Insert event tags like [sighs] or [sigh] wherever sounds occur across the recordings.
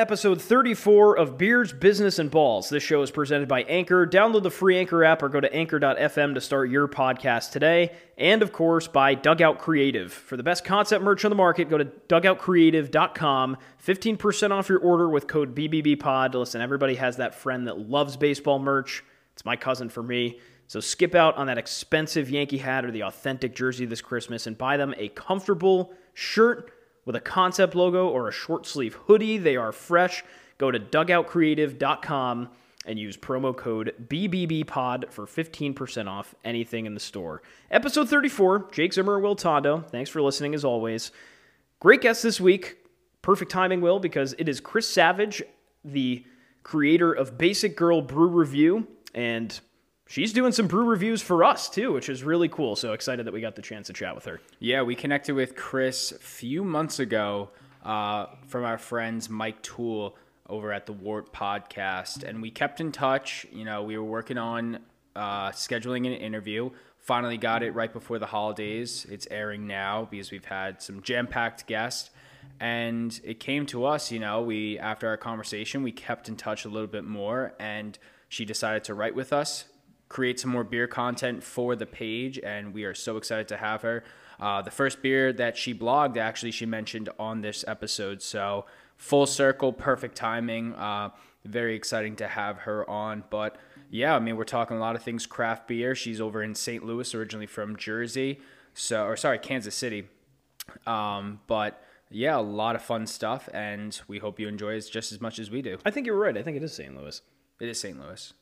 episode 34 of Beards, Business, and Balls. This show is presented by Anchor. Download the free Anchor app or go to anchor.fm to start your podcast today. And of course, by Dugout Creative. For the best concept merch on the market, go to dugoutcreative.com. 15% off your order with code BBBPOD. Listen, everybody has that friend that loves baseball merch. It's my cousin for me. So skip out on that expensive Yankee hat or the authentic jersey this Christmas and buy them a comfortable shirt with a concept logo or a short sleeve hoodie. They are fresh. Go to dugoutcreative.com and use promo code BBBPOD for 15% off anything in the store. Episode 34, Jake Zimmer and Will Tondo. Thanks for listening as always. Great guest this week. Perfect timing, Will, because it is Kris Savage, the creator of Basic Girl Brew Review, and she's doing some brew reviews for us too, which is really cool. So excited that we got the chance to chat with her. Yeah, we connected with Kris a few months ago uh, from our friends Mike Tool over at the Wart podcast, and we kept in touch. You know, we were working on uh, scheduling an interview. Finally got it right before the holidays. It's airing now because we've had some jam-packed guests and it came to us you know we after our conversation we kept in touch a little bit more and she decided to write with us create some more beer content for the page and we are so excited to have her uh, the first beer that she blogged actually she mentioned on this episode so full circle perfect timing uh, very exciting to have her on but yeah i mean we're talking a lot of things craft beer she's over in st louis originally from jersey so or sorry kansas city um, but yeah, a lot of fun stuff, and we hope you enjoy it just as much as we do. I think you're right. I think it is St. Louis. It is St. Louis.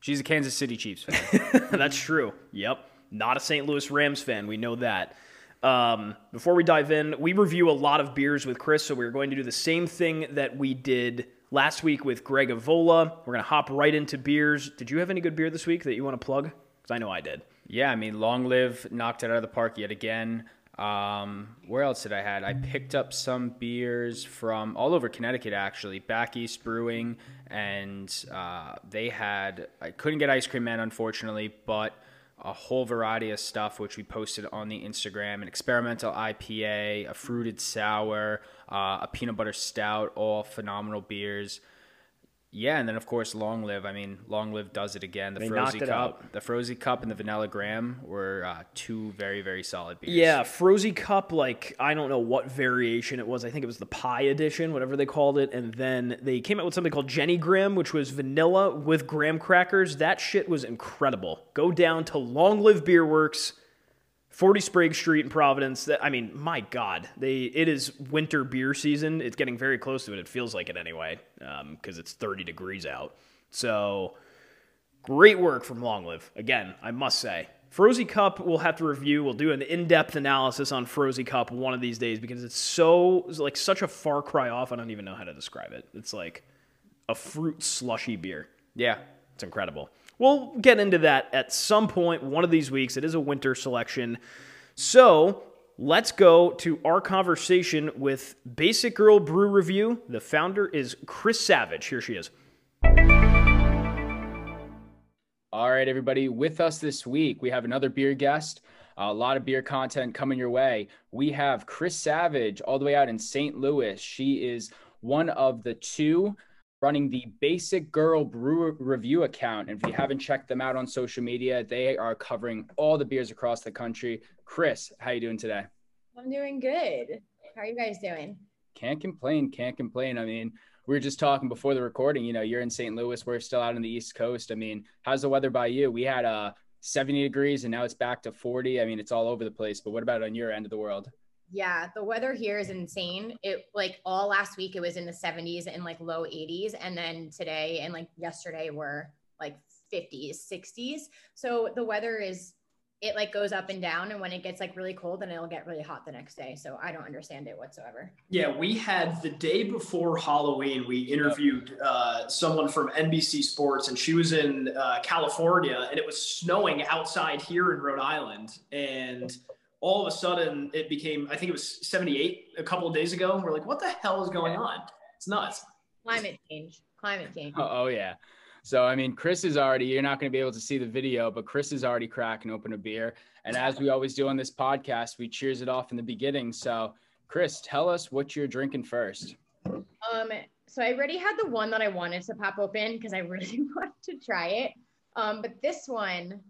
She's a Kansas City Chiefs fan. [laughs] That's true. Yep. Not a St. Louis Rams fan. We know that. Um, before we dive in, we review a lot of beers with Kris, so we're going to do the same thing that we did last week with Greg Avola. We're going to hop right into beers. Did you have any good beer this week that you want to plug? Because I know I did. yeah, I mean, Long Live knocked it out of the park yet again. Um, where else did I had? I picked up some beers from all over Connecticut actually, Back East Brewing, and uh, they had. I couldn't get Ice Cream Man unfortunately, but a whole variety of stuff which we posted on the Instagram: an experimental IPA, a fruited sour, uh, a peanut butter stout, all phenomenal beers. Yeah, and then of course Long Live. I mean, Long Live does it again. The They Frozie Cup, out. the Frozie Cup, and the Vanilla Graham were uh, two very very solid beers. Yeah, Frozie Cup, like, I don't know what variation it was. I think it was the pie edition, whatever they called it. And then they came out with something called Jenny Graham, which was vanilla with graham crackers. That shit was incredible. Go down to Long Live Beer Works, 40 Sprague Street in Providence. That I mean, my God, they it is winter beer season. It's getting very close to it. It feels like it anyway, um, because it's 30 degrees out. So great work from Long Live. Again, I must say. Frozie Cup we'll have to review. We'll do an in-depth analysis on Frozie Cup one of these days because it's so it's like such a far cry off. I don't even know how to describe it. It's like a fruit slushy beer. yeah. It's incredible. We'll get into that at some point one of these weeks. It is a winter selection. So let's go to our conversation with Basic Girl Brew Review. The founder is Kris Savage. Here she is. All right, everybody. With us this week, we have another beer guest. A lot of beer content coming your way. We have Chris Savage, all the way out in St. Louis. She is one of the two running the Basic Girl Brew Review account. And if you haven't checked them out on social media, they are covering all the beers across the country. Kris, how are you doing today? I'm doing good. How are you guys doing? Can't complain. Can't complain. I mean, we were just talking before the recording. You know, you're in St. Louis. We're still out on the East Coast. I mean, how's the weather by you? We had uh 70 degrees and now it's back to 40. I mean, it's all over the place. But what about on your end of the world? Yeah, the weather here is insane. It like all last week it was in the 70s and like low 80s and then today and like yesterday were like 50s, 60s. So the weather is it like goes up and down and when it gets like really cold then it'll get really hot the next day. So I don't understand it whatsoever. Yeah, we had the day before Halloween, we interviewed uh, someone from NBC Sports, and she was in uh, California, and it was snowing outside here in Rhode Island. And all of a sudden, it became, I think it was 78 a couple of days ago. We're like, what the hell is going on? It's nuts. Climate change. Climate change. Oh, oh yeah. So I mean, Kris is already. You're not going to be able to see the video, but Kris is already cracking open a beer. And as we always do on this podcast, we cheers it off in the beginning. So, Kris, tell us what you're drinking first. Um, so I already had the one that I wanted to pop open because I really [laughs] wanted to try it. Um, but this one,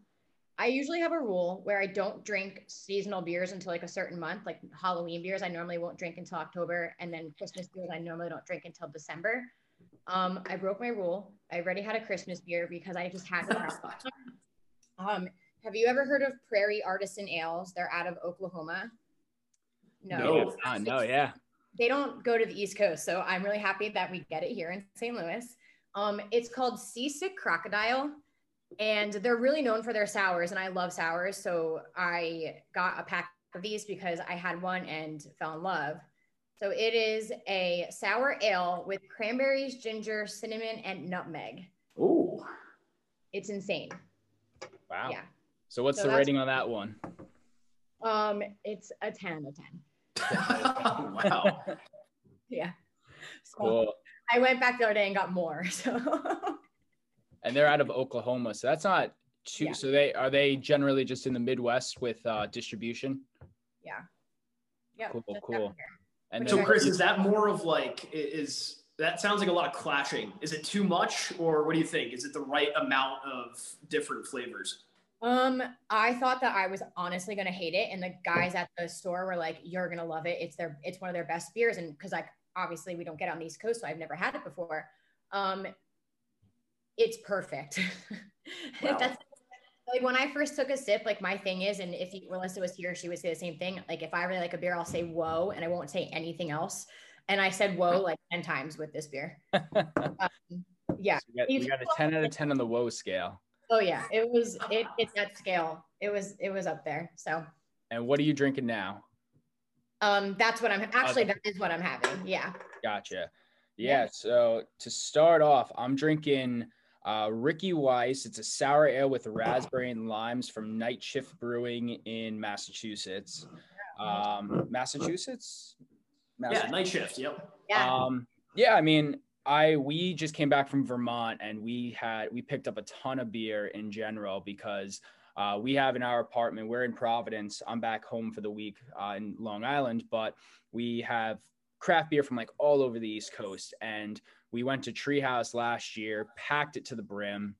I usually have a rule where I don't drink seasonal beers until like a certain month, like Halloween beers. I normally won't drink until October, and then Christmas beers I normally don't drink until December. Um, I broke my rule. I already had a Christmas beer because I just had to. [laughs] um, have you ever heard of Prairie Artisan Ales? They're out of Oklahoma. No. No, uh, no, yeah. they don't go to the East Coast, so I'm really happy that we get it here in St. Louis. Um, it's called Seasick Crocodile, and they're really known for their sours, and I love sours, so I got a pack of these because I had one and fell in love. So it is a sour ale with cranberries, ginger, cinnamon, and nutmeg. Ooh. It's insane. Wow. Yeah. So what's So the rating on that one? Um, it's a 10 out of 10. [laughs] wow. [laughs] Yeah. So Cool. I went back the other day and got more. [laughs] So And they're out of Oklahoma, so that's not too. Yeah. So they are they generally just in the Midwest with uh, distribution. yeah. Yeah. Cool, cool. And So Kris, is that more of like is that sounds like a lot of clashing? Is it too much, or what do you think? Is it the right amount of different flavors? Um, I thought that I was honestly gonna hate it, and the guys at the store were like, "You're gonna love it. It's their, it's one of their best beers." And because like obviously we don't get on the East Coast, so I've never had it before. Um, it's perfect. [laughs] Wow. That's like when I first took a sip. Like my thing is, and if you, Melissa was here, she would say the same thing. Like if I really like a beer, I'll say "whoa," and I won't say anything else. And I said "whoa" like ten times with this beer. [laughs] Um, yeah. So we, got, we got a ten out of ten on the whoa scale. Oh yeah. It was it. It's that scale. It was it was up there. So. And what are you drinking now? Um, that's what I'm actually. Okay. That is what I'm having. Yeah. Gotcha. Yeah. Yeah. So to start off, I'm drinking uh, Ricky Weiss. It's a sour ale with raspberry and limes from Night Shift Brewing in Massachusetts. Um, Massachusetts. Yeah, night shift. Yep. Yeah. Um, yeah, I mean, I we just came back from Vermont and we had we picked up a ton of beer in general because uh, we have in our apartment. We're in Providence. I'm back home for the week uh, in Long Island, but we have craft beer from like all over the East Coast. And we went to Tree House last year, packed it to the brim.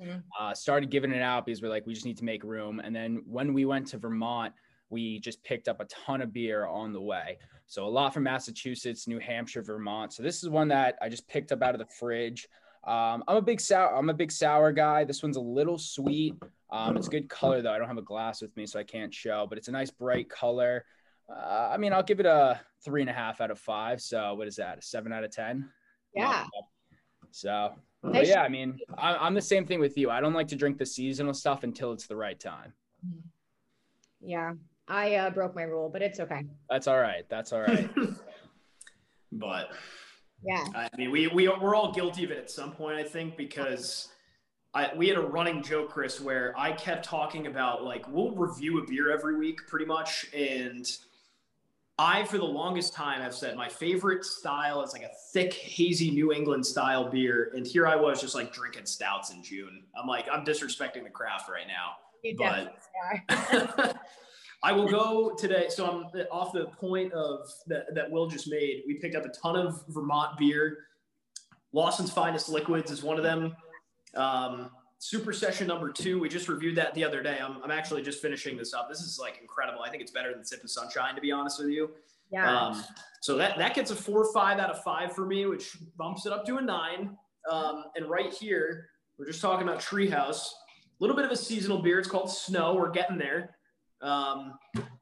Mhm. Uh, started giving it out because we're like, we just need to make room. And then when we went to Vermont, we just picked up a ton of beer on the way. So a lot from Massachusetts, New Hampshire, Vermont. So this is one that I just picked up out of the fridge. Um, I'm a big sour. I'm a big sour guy. This one's a little sweet. Um, it's good color though. I don't have a glass with me, so I can't show. But it's a nice bright color. Uh, I mean, I'll give it a three and a half out of five. So what is that? A seven out of ten? Yeah. So, but yeah, I mean, I, I'm the same thing with you. I don't like to drink the seasonal stuff until it's the right time. Yeah. I uh, broke my rule, but it's okay. That's all right. That's all right. [laughs] but Yeah. I mean, we we we're all guilty of it at some point, I think, because I we had a running joke, Kris, where I kept talking about like we'll review a beer every week, pretty much, and I for the longest time have said my favorite style is like a thick, hazy New England style beer, and here I was just like drinking stouts in June. I'm like, I'm disrespecting the craft right now. You But- [laughs] [laughs] I will go today. So I'm off the point of that, that Will just made. We picked up a ton of Vermont beer. Lawson's Finest Liquids is one of them. Um, Super Session number two. We just reviewed that the other day. I'm, I'm actually just finishing this up. This is like incredible. I think it's better than Sip of Sunshine, to be honest with you. Yeah. Um, so that, that gets a four or five out of five for me, which bumps it up to a nine. Um, and right here, we're just talking about Tree House. A little bit of a seasonal beer. It's called Snow. We're getting there. Um,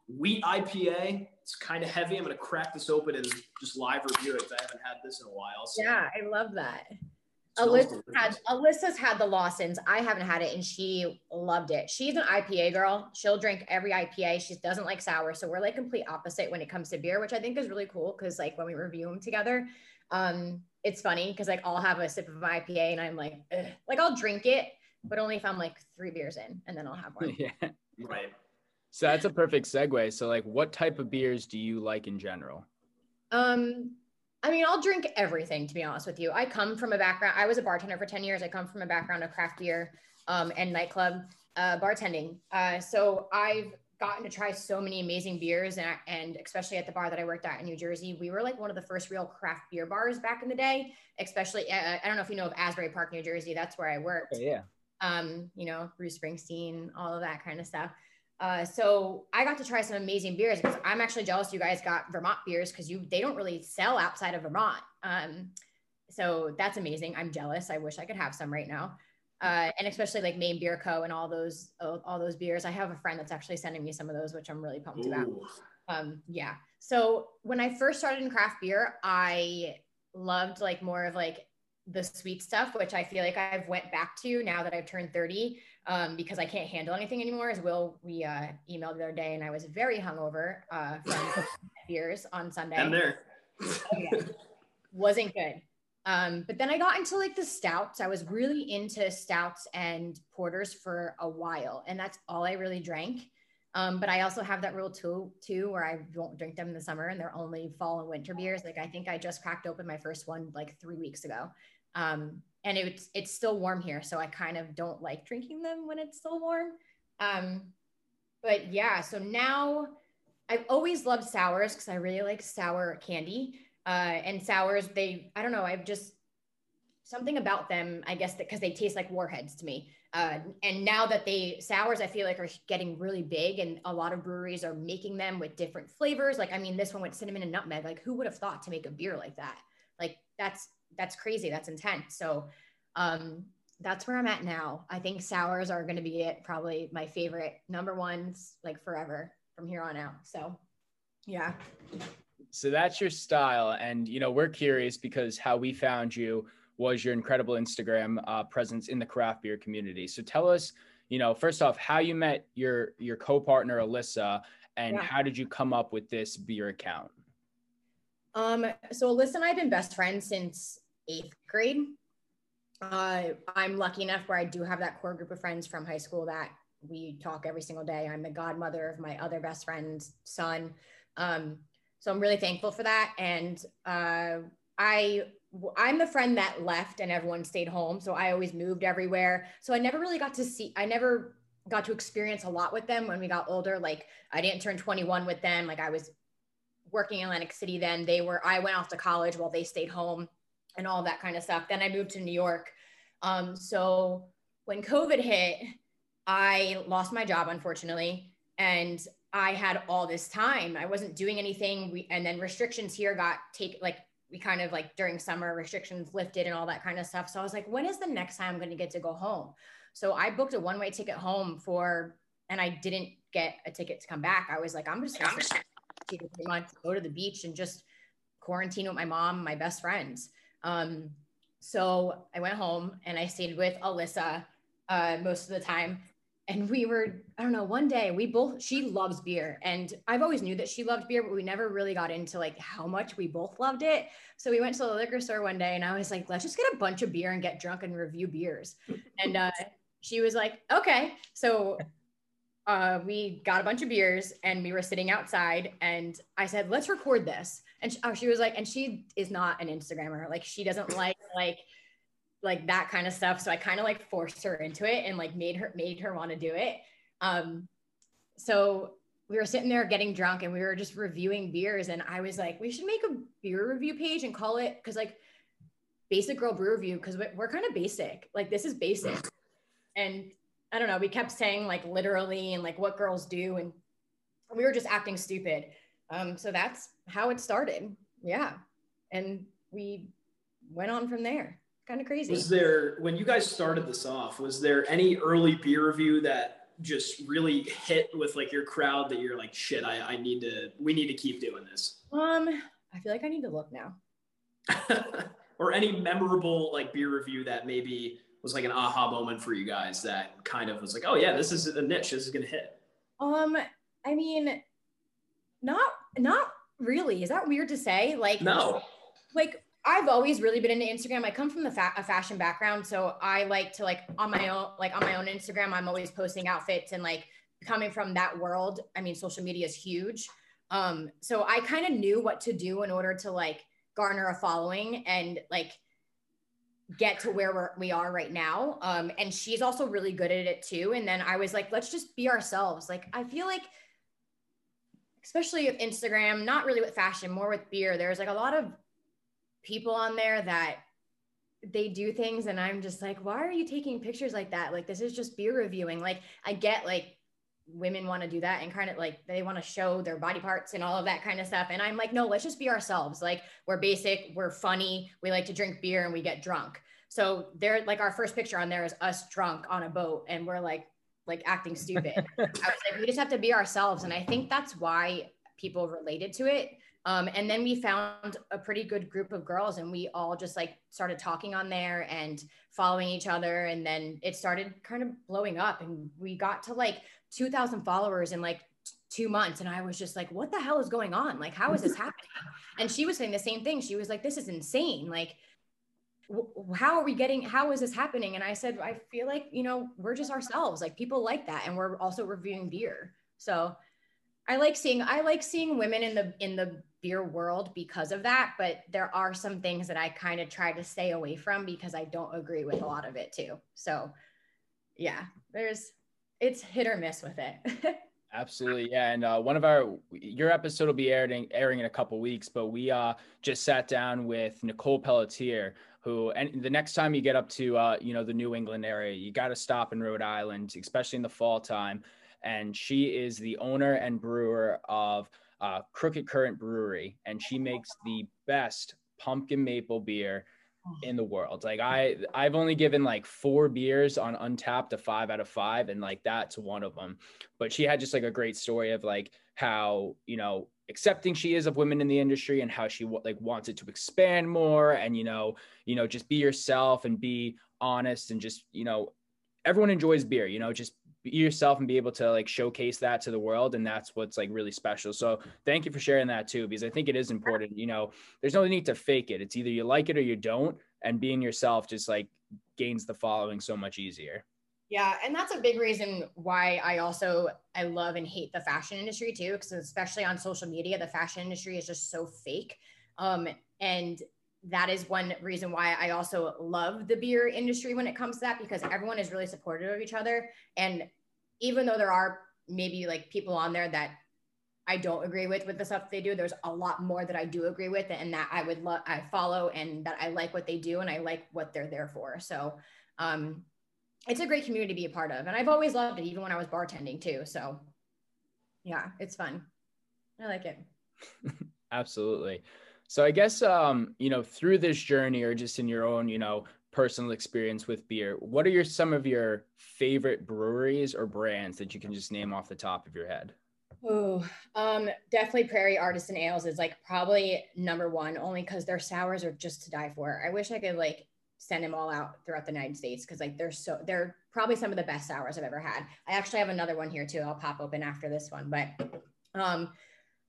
wheat IPA. It's kind of heavy. I'm going to crack this open and just live review it. I haven't had this in a while. So yeah. I love that. It smells Alyssa delicious. had, Alyssa's had the Lawsons. I haven't had it and she loved it. She's an IPA girl. She'll drink every IPA. She doesn't like sour. So we're like complete opposite when it comes to beer, which I think is really cool because like when we review them together, um, it's funny because like I'll have a sip of my IPA and I'm like, Ugh. like I'll drink it, but only if I'm like three beers in and then I'll have one. [laughs] yeah. right. So that's a perfect segue. So, like, what type of beers do you like in general? Um, I mean, I'll drink everything to be honest with you. I come from a background, I was a bartender for 10 years. I come from a background of craft beer um, and nightclub uh, bartending. Uh, so I've gotten to try so many amazing beers and, and especially at the bar that I worked at in New Jersey, we were like one of the first real craft beer bars back in the day, especially, uh, I don't know if you know of Asbury Park, New Jersey. That's where I worked. Okay, yeah. Um, you know, Bruce Springsteen, all of that kind of stuff. Uh, so I got to try some amazing beers because I'm actually jealous you guys got Vermont beers because you they don't really sell outside of Vermont. Um, so that's amazing. I'm jealous. I wish I could have some right now uh, and especially like Maine Beer Co. and all those all those beers. I have a friend that's actually sending me some of those, which I'm really pumped Ooh. about. Um, yeah. So when I first started in craft beer, I loved like more of like the sweet stuff, which I feel like I've went back to now that I've turned 30, um, because I can't handle anything anymore. As Will, we uh, emailed the other day, and I was very hungover uh, from [laughs] beers on Sunday. I'm there. Wasn't good. Um, but then I got into like the stouts. I was really into stouts and porters for a while, and that's all I really drank. Um, but I also have that rule too, too, where I won't drink them in the summer and they're only fall and winter beers. Like I think I just cracked open my first one like three weeks ago. Um, and it's it's still warm here, so I kind of don't like drinking them when it's still warm. Um, but yeah, so now I've always loved sours because I really like sour candy uh, and sours. They, I don't know, I've just something about them, I guess, that because they taste like warheads to me. Uh, and now that they sours, I feel like are getting really big, and a lot of breweries are making them with different flavors. Like, I mean, this one with cinnamon and nutmeg. Like, who would have thought to make a beer like that? Like, that's that's crazy. That's intense. So, um, that's where I'm at now. I think sours are going to be it. Probably my favorite number ones, like forever from here on out. So, yeah so that's your style and you know we're curious because how we found you was your incredible instagram uh, presence in the craft beer community so tell us you know first off how you met your your co-partner alyssa and yeah. how did you come up with this beer account um so alyssa and i've been best friends since eighth grade uh, i'm lucky enough where i do have that core group of friends from high school that we talk every single day i'm the godmother of my other best friend's son um, so I'm really thankful for that. And uh, I I'm the friend that left and everyone stayed home. So I always moved everywhere. So I never really got to see. I never got to experience a lot with them when we got older. Like I didn't turn 21 with them. Like I was working in Atlantic City then. They were. I went off to college while they stayed home, and all that kind of stuff. Then I moved to New York. Um, so when COVID hit, I lost my job unfortunately, and I had all this time. I wasn't doing anything. We, and then restrictions here got take like we kind of like during summer restrictions lifted and all that kind of stuff. So I was like, when is the next time I'm going to get to go home? So I booked a one way ticket home for, and I didn't get a ticket to come back. I was like, I'm just going to go to the beach and just quarantine with my mom, my best friends. Um, so I went home and I stayed with Alyssa uh, most of the time. And we were i don't know one day we both she loves beer. And i've always knew that she loved beer but we never really got into like how much we both loved it. So we went to the liquor store one day and i was like let's just get a bunch of beer and get drunk and review beers. And uh, she was like okay. So uh, we got a bunch of beers and we were sitting outside and i said let's record this and she, oh, she was like and she is not an instagrammer like she doesn't [laughs] like like like that kind of stuff. So I kind of like forced her into it and like made her made her want to do it. Um, so we were sitting there getting drunk and we were just reviewing beers and I was like, we should make a beer review page and call it because like basic girl brew review because we're, we're kind of basic. Like this is basic. And I don't know, we kept saying like literally and like what girls do and we were just acting stupid. Um, so that's how it started. Yeah. And we went on from there kind of crazy. Was there when you guys started this off? Was there any early beer review that just really hit with like your crowd that you're like, shit, I, I need to, we need to keep doing this? Um, I feel like I need to look now. [laughs] or any memorable like beer review that maybe was like an aha moment for you guys that kind of was like, oh yeah, this is a niche. This is gonna hit. Um, I mean, not not really. Is that weird to say? Like no. Like I've always really been into Instagram. I come from the fa- a fashion background, so I like to like on my own, like on my own Instagram. I'm always posting outfits and like coming from that world. I mean, social media is huge. Um, so I kind of knew what to do in order to like garner a following and like get to where we're, we are right now. Um, and she's also really good at it too. And then I was like, let's just be ourselves. Like I feel like especially with Instagram, not really with fashion, more with beer. There's like a lot of people on there that they do things and I'm just like, why are you taking pictures like that? Like this is just beer reviewing. Like I get like women want to do that and kind of like they want to show their body parts and all of that kind of stuff. And I'm like, no, let's just be ourselves. Like we're basic, we're funny, we like to drink beer and we get drunk. So they're like our first picture on there is us drunk on a boat and we're like like acting stupid. [laughs] I was like, we just have to be ourselves. And I think that's why people related to it um, and then we found a pretty good group of girls and we all just like started talking on there and following each other. And then it started kind of blowing up and we got to like 2000 followers in like two months. And I was just like, what the hell is going on? Like, how is this happening? And she was saying the same thing. She was like, this is insane. Like, how are we getting how is this happening and i said i feel like you know we're just ourselves like people like that and we're also reviewing beer so i like seeing i like seeing women in the in the beer world because of that, but there are some things that I kind of try to stay away from because I don't agree with a lot of it too. So, yeah, there's it's hit or miss with it. [laughs] Absolutely, yeah. And uh, one of our your episode will be airing airing in a couple weeks, but we uh, just sat down with Nicole Pelletier, who and the next time you get up to uh, you know the New England area, you got to stop in Rhode Island, especially in the fall time. And she is the owner and brewer of uh, Crooked Current Brewery, and she makes the best pumpkin maple beer in the world. Like I, I've only given like four beers on Untappd a five out of five, and like that's one of them. But she had just like a great story of like how you know accepting she is of women in the industry and how she like wants it to expand more and you know you know just be yourself and be honest and just you know everyone enjoys beer you know just be yourself and be able to like showcase that to the world and that's what's like really special. So thank you for sharing that too because i think it is important you know there's no need to fake it. It's either you like it or you don't and being yourself just like gains the following so much easier yeah and that's a big reason why i also i love and hate the fashion industry too because especially on social media the fashion industry is just so fake um and that is one reason why I also love the beer industry when it comes to that because everyone is really supportive of each other. And even though there are maybe like people on there that I don't agree with with the stuff they do, there's a lot more that I do agree with and that I would love I follow and that I like what they do and I like what they're there for. So um it's a great community to be a part of. And I've always loved it, even when I was bartending too. So yeah, it's fun. I like it. [laughs] Absolutely. So I guess um, you know, through this journey or just in your own, you know, personal experience with beer, what are your some of your favorite breweries or brands that you can just name off the top of your head? Oh, um, definitely Prairie Artisan Ales is like probably number one, only because their sours are just to die for. I wish I could like send them all out throughout the United States because like they're so they're probably some of the best sours I've ever had. I actually have another one here too. I'll pop open after this one, but um,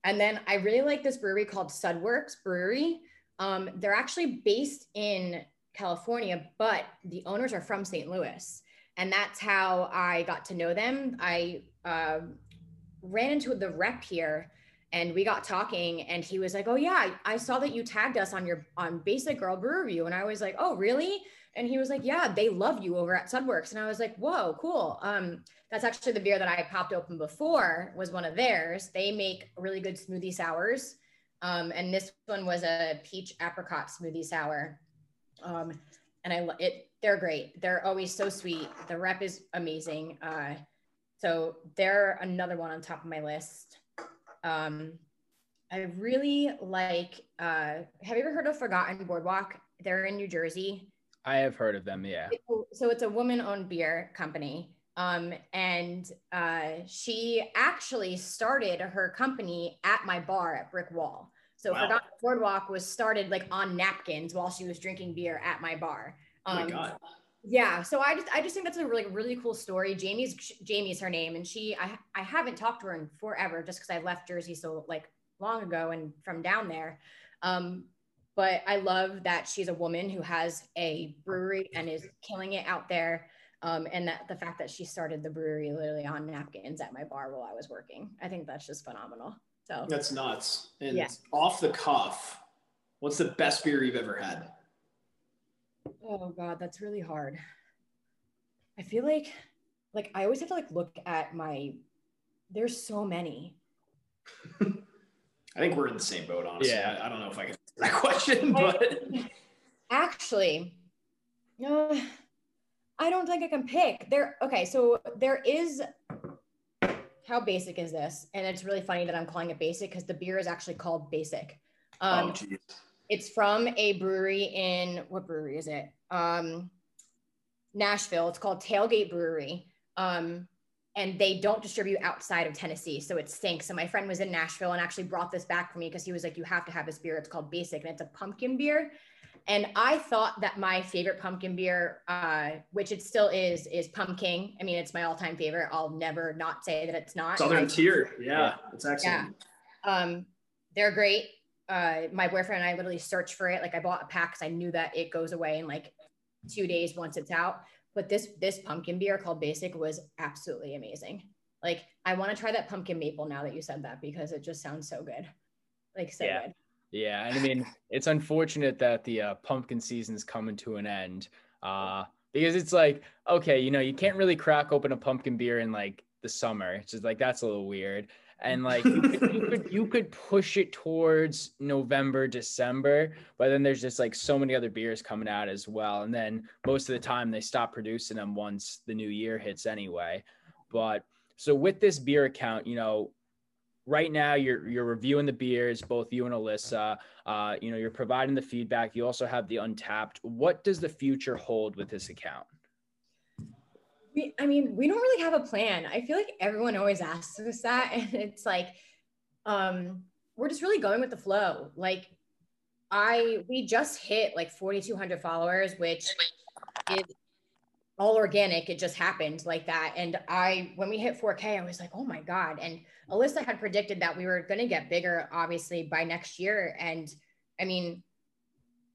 and then I really like this brewery called Sudworks Brewery. Um, they're actually based in California, but the owners are from St. Louis. And that's how I got to know them. I uh, ran into the rep here and we got talking and he was like, Oh yeah, I, saw that you tagged us on your on Basic Girl Brew Review. And I was like, Oh, really? And he was like, Yeah, they love you over at Sudworks. And I was like, Whoa, cool. Um, that's actually the beer that I popped open before was one of theirs. They make really good smoothie sours. Um, and this one was a peach apricot smoothie sour. Um, and I it they're great. They're always so sweet. The rep is amazing. Uh, so they're another one on top of my list. Um, I really like. Uh, have you ever heard of Forgotten Boardwalk? They're in New Jersey. I have heard of them. Yeah. So it's a woman-owned beer company. Um, and uh, she actually started her company at my bar at Brick Wall. So wow. Forgotten Boardwalk was started like on napkins while she was drinking beer at my bar. Um, oh my um, God. Yeah, so I just I just think that's a really really cool story. Jamie's Jamie's her name, and she I I haven't talked to her in forever just because I left Jersey so like long ago and from down there. Um, but I love that she's a woman who has a brewery and is killing it out there. Um, and that the fact that she started the brewery literally on napkins at my bar while I was working, I think that's just phenomenal. So that's nuts. And yeah. off the cuff, what's the best beer you've ever had? Oh God, that's really hard. I feel like, like I always have to like look at my. There's so many. [laughs] I think we're in the same boat, honestly. Yeah. I, I don't know if I can answer that [laughs] question, but [laughs] Actually, uh, I don't think I can pick. There. Okay, so there is. How basic is this? And it's really funny that I'm calling it basic because the beer is actually called Basic. Um, oh, geez. It's from a brewery in what brewery is it? Um, Nashville. It's called Tailgate Brewery. Um, and they don't distribute outside of Tennessee. So it stinks. So my friend was in Nashville and actually brought this back for me because he was like, you have to have this beer. It's called Basic and it's a pumpkin beer. And I thought that my favorite pumpkin beer, uh, which it still is, is Pumking. I mean, it's my all-time favorite. I'll never not say that it's not. Southern Tier. Yeah, it's excellent. um, they're great. Uh, my boyfriend and I literally searched for it. Like I bought a pack because I knew that it goes away in like two days once it's out. But this this pumpkin beer called Basic was absolutely amazing. Like I want to try that pumpkin maple now that you said that because it just sounds so good. Like so Yeah. good. Yeah, and I mean, it's unfortunate that the uh, pumpkin season's coming to an end. Uh, because it's like, okay, you know, you can't really crack open a pumpkin beer in like the summer. It's just like that's a little weird. And [laughs] like you could, you could you could push it towards November, December, but then there's just like so many other beers coming out as well. And then most of the time they stop producing them once the new year hits anyway. But so with this beer account, you know, right now you're you're reviewing the beers, both you and Alyssa. Uh, you know, you're providing the feedback. You also have the Untappd. What does the future hold with this account? We, I mean, we don't really have a plan. I feel like everyone always asks us that, [laughs] and it's like, um, we're just really going with the flow. Like, I we just hit like 4,200 followers, which is all organic. It just happened like that. And I, when we hit 4K, I was like, oh my god. And Alyssa had predicted that we were going to get bigger, obviously, by next year. And I mean,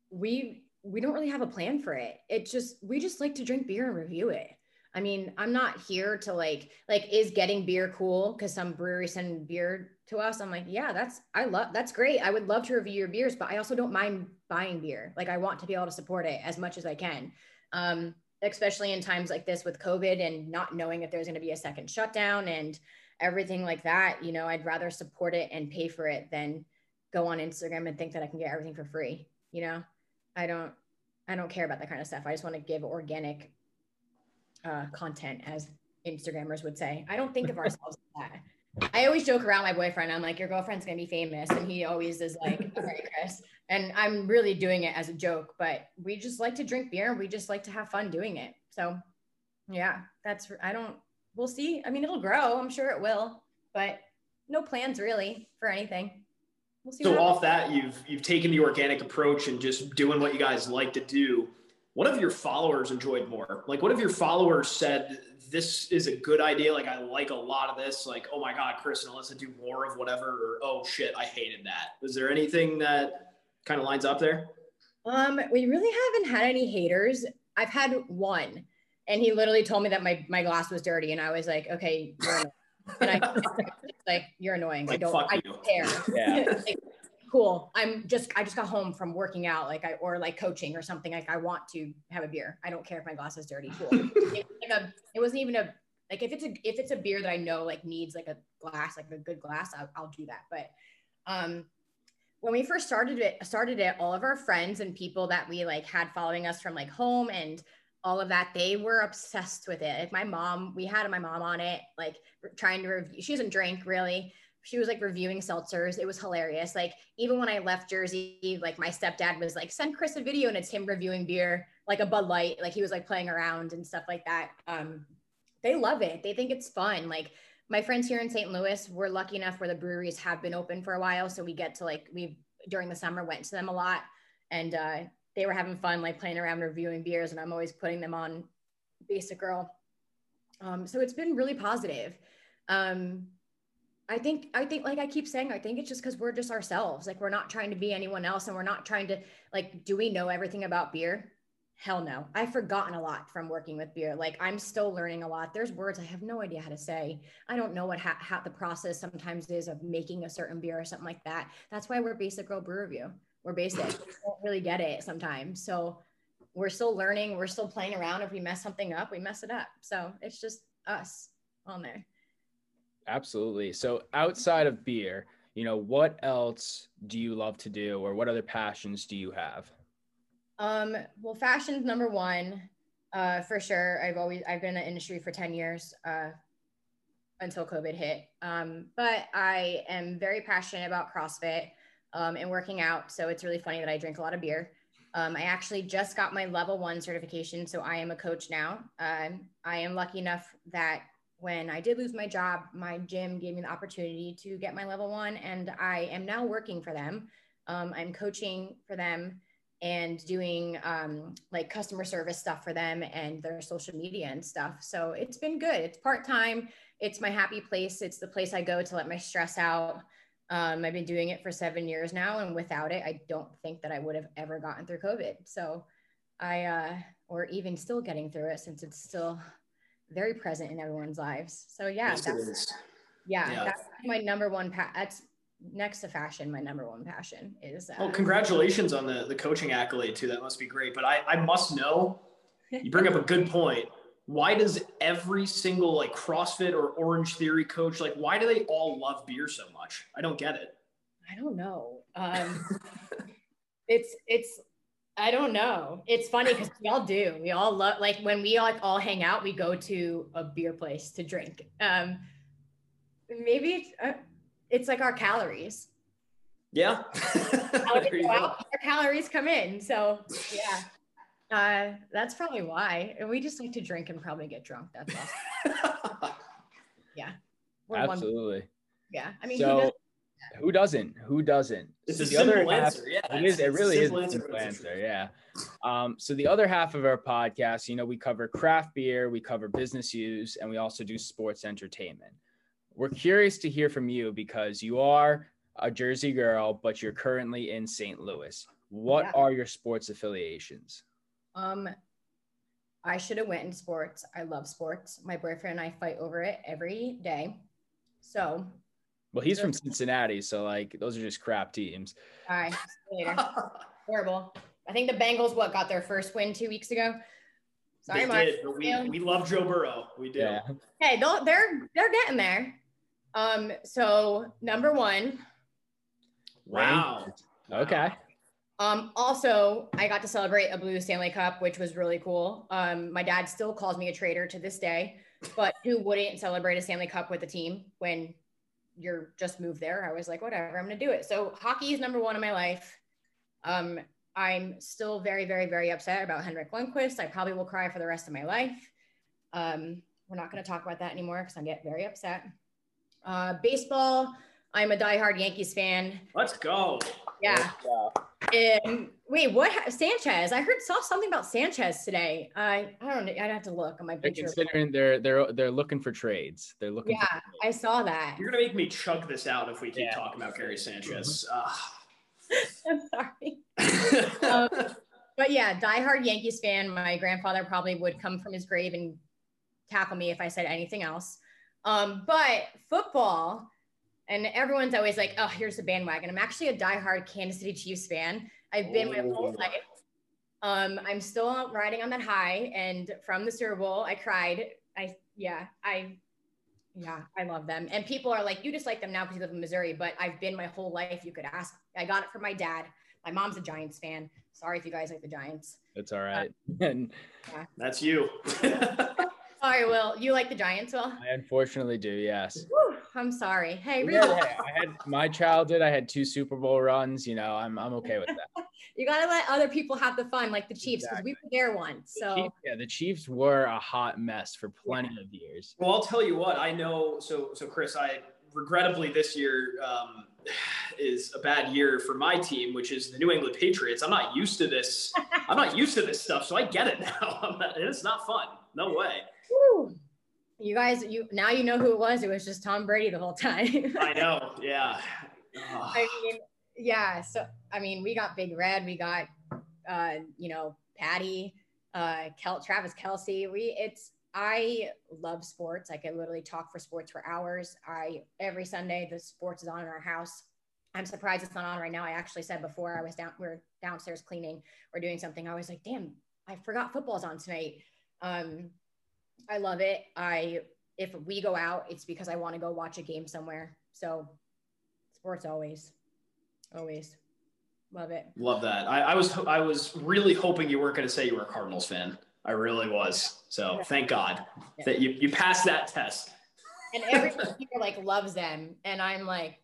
we we don't really have a plan for it. It just we just like to drink beer and review it. I mean, I'm not here to like like is getting beer cool because some brewery send beer to us. I'm like, yeah, that's I love that's great. I would love to review your beers, but I also don't mind buying beer. Like I want to be able to support it as much as I can. Um, especially in times like this with COVID and not knowing if there's going to be a second shutdown and everything like that. You know, I'd rather support it and pay for it than go on Instagram and think that I can get everything for free. You know, I don't I don't care about that kind of stuff. I just want to give organic uh, content, as Instagrammers would say. I don't think of [laughs] ourselves as that. I always joke around my boyfriend. I'm like, your girlfriend's gonna be famous, and he always is like, all right, Kris. And I'm really doing it as a joke, but we just like to drink beer and we just like to have fun doing it. So, yeah, that's. I don't. We'll see. I mean, it'll grow. I'm sure it will, but no plans really for anything. We'll see. So off that, you've you've taken the organic approach and just doing what you guys like to do. What have your followers enjoyed more? Like, what have your followers said? This is a good idea. Like, I like a lot of this. Like, oh my god, Kris and Alyssa do more of whatever. Or oh shit, I hated that. Was there anything that kind of lines up there? Um, we really haven't had any haters. I've had one, and he literally told me that my my glass was dirty, and I was like, okay, you're annoying. and I like you're annoying. I don't, fuck I you. don't care. Yeah. [laughs] Like, cool. I'm just I just got home from working out, like I or like coaching or something. Like I want to have a beer. I don't care if my glass is dirty. Cool. it, was like a, it wasn't even a like if it's a if it's a beer that I know like needs like a glass, like a good glass, I'll, I'll do that. But um when we first started it started it all of our friends and people that we like had following us from like home and all of that they were obsessed with it like my mom we had my mom on it like trying to review she doesn't drink really she was like reviewing seltzers it was hilarious like even when i left jersey like my stepdad was like send kris a video and it's him reviewing beer like a bud light like he was like playing around and stuff like that um they love it they think it's fun like my friends here in St. Louis, we're lucky enough where the breweries have been open for a while. So we get to like, we during the summer went to them a lot and uh, they were having fun, like playing around reviewing beers. And I'm always putting them on Basic Girl. Um, so it's been really positive. Um, I think, I think, like I keep saying, I think it's just because we're just ourselves. Like we're not trying to be anyone else and we're not trying to, like, do we know everything about beer? Hell no. I've forgotten a lot from working with beer. Like I'm still learning a lot. There's words I have no idea how to say. I don't know what ha- how the process sometimes is of making a certain beer or something like that. That's why we're Basic Girl Brew Review. We're basic. we don't really get it sometimes. So we're still learning. We're still playing around. If we mess something up, we mess it up. So it's just us on there. Absolutely. So outside of beer, you know, what else do you love to do or what other passions do you have? Um, well, fashion's number one, uh, for sure. I've always I've been in the industry for 10 years, uh, until COVID hit. Um, but I am very passionate about CrossFit um, and working out. So it's really funny that I drink a lot of beer. Um, I actually just got my level one certification, so I am a coach now. Um, I am lucky enough that when I did lose my job, my gym gave me the opportunity to get my level one, and I am now working for them. Um, I'm coaching for them and doing um, like customer service stuff for them and their social media and stuff. So it's been good. It's part time. It's my happy place. It's the place I go to let my stress out. Um, I've been doing it for seven years now, and without it, I don't think that I would have ever gotten through COVID. So I, uh, or even still getting through it since it's still very present in everyone's lives. So yeah, Yes, that's, yeah, Yeah. that's my number one. Pa- that's next to fashion. My number one passion is. Uh, Well, congratulations on the, the coaching accolade too. That must be great. But I, I must know, you bring up a good point. Why does every single like CrossFit or Orange Theory coach, like why do they all love beer so much? I don't get it. I don't know. Um, [laughs] it's it's I don't know. It's funny because we all do. We all love like when we all, like all hang out, we go to a beer place to drink. Um, maybe it's, uh, it's like our calories. Yeah. Calories [laughs] go go. out, our calories come in. So yeah, uh, that's probably why. And we just like to drink and probably get drunk. That's awesome. [laughs] We're one- Absolutely. yeah. I mean, who so doesn't- who doesn't? Who doesn't? it's So a the other half- answer. Yeah. It is. It it's a really is simple a answer, simple but answer. Yeah. Um, so the other half of our podcast, you know, we cover craft beer, we cover business use, and we also do sports entertainment. We're curious to hear from you because you are a Jersey girl, but you're currently in St. Louis. What Yeah. are your sports affiliations? Um, I should have went in sports. I love sports. My boyfriend and I fight over it every day. So, Well, he's from Cincinnati, so like those are just crap teams. all right, see you later. [laughs] Horrible. I think the Bengals what got their first win two weeks ago. Sorry, they Mark. did, but we, we love Joe Burrow. We do. Yeah. Hey, they'll- they're they're getting there. Um, so number one. Wow. Okay. Um, also, I got to celebrate a blue Stanley Cup, which was really cool. Um, my dad still calls me a traitor to this day, but who wouldn't celebrate a Stanley Cup with a team when you're just moved there? I was like, whatever, I'm gonna do it. So hockey is number one in my life. Um, I'm still very, very, very upset about Henrik Lundqvist. I probably will cry for the rest of my life. Um, we're not to talk about that anymore because I get very upset. Uh, baseball, I'm a diehard Yankees fan. Let's go. Yeah. Um, wait, what? ha- Sanchez? I heard saw something about Sanchez today. I I don't know. I'd have to look on my They're considering they're they're they're looking for trades. They're looking. Yeah, For I saw that. You're gonna make me chug this out if we keep Yeah. talking about Gary Sanchez. [laughs] I'm sorry. Um, But yeah, diehard Yankees fan. My grandfather probably would come from his grave and tackle me if I said anything else. Um, but football, and everyone's always like, "Oh, here's the bandwagon." I'm actually a diehard Kansas City Chiefs fan. I've been my whole Oh. life. Um, I'm still riding on that high, and from the Super Bowl, I cried. I yeah, I yeah, I love them. And people are like, "You just like them now because you live in Missouri," but I've been my whole life. You could ask. I got it from my dad. My mom's a Giants fan. Sorry if you guys like the Giants. It's all right. [laughs] And That's you. [laughs] Sorry, Will. You like the Giants, Will? I unfortunately do. Yes. Whew, I'm sorry. Hey, Yeah, really? hey, I had my childhood. I had two Super Bowl runs. You know, I'm I'm okay with that. [laughs] You gotta let other people have the fun, like the Chiefs, because we were there once. The So Chiefs, yeah, the Chiefs were a hot mess for plenty of years. well, I'll tell you what. I know. So, so Kris, I regrettably this year um, is a bad year for my team, which is the New England Patriots. I'm not used to this. [laughs] I'm not used to this stuff, so I get it now. [laughs] I'm not, it's not fun. No way. whew, you guys, you now you know who it was. It was just Tom Brady the whole time. [laughs] I know. Yeah. I mean, yeah. So I mean, we got Big Red, we got uh, you know, Patty, uh, Kel- Travis Kelce. We it's I love sports. I could literally talk for sports for hours. I every Sunday the sports is on in our house. I'm surprised it's not on right now. I actually said before I was down, we are downstairs cleaning or doing something. I was like, damn, I forgot football's on tonight. Um, I love it. I if we go out, it's because I want to go watch a game somewhere. So sports always, always love it. Love that. I, I was I was really hoping you weren't going to say you were a Cardinals fan. I really was. So thank God that you you passed that test. And everyone here like loves them, and I'm like,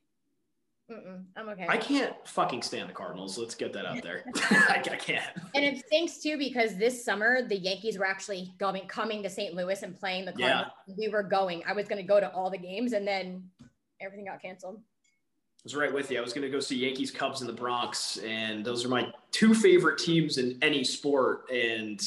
Mm-mm, I'm okay. I can't fucking stand the Cardinals. Let's get that out there. I, [laughs] [laughs] I can't. And it stinks too because this summer the Yankees were actually going coming to St. Louis and playing the Cardinals. We were going. I was going to go to all the games, and then everything got canceled. I was right with you. I was going to go see Yankees Cubs in the Bronx, and those are my two favorite teams in any sport. And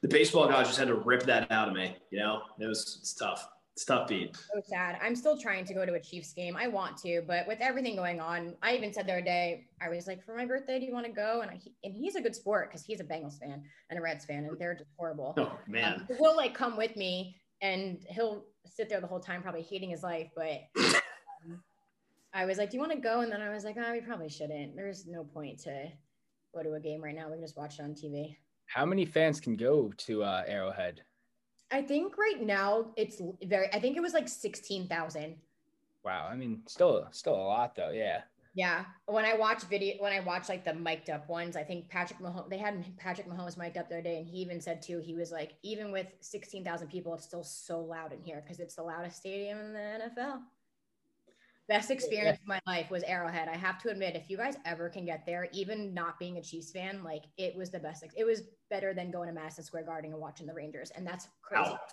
the baseball guys just had to rip that out of me. You know, it was it's tough. It's tough beat. So sad. I'm still trying to go to a Chiefs game. I want to, but with everything going on, I even said the other day, I was like, for my birthday, do you want to go? And I, and he's a good sport because he's a Bengals fan and a Reds fan, and they're just horrible. Oh man, Um, he'll like come with me and he'll sit there the whole time, probably hating his life. But [laughs] um, I was like, Do you want to go? And then I was like, Oh, we probably shouldn't. There's no point to go to a game right now. We can just watch it on TV. How many fans can go to uh, Arrowhead? I think right now it's very, I think it was like 16,000. Wow, I mean, still, still a lot though. Yeah. Yeah. When I watch video, when I watch like the mic'd up ones, I think Patrick Mahomes, they had Patrick Mahomes mic'd up the other day, and he even said too, he was like, even with 16,000 people, it's still so loud in here because it's the loudest stadium in the NFL. Best experience of my life was Arrowhead. I have to admit, if you guys ever can get there, even not being a Chiefs fan, like it was the best. It was better than going to Madison Square Garden and watching the Rangers, and that's crazy. Wow. [laughs]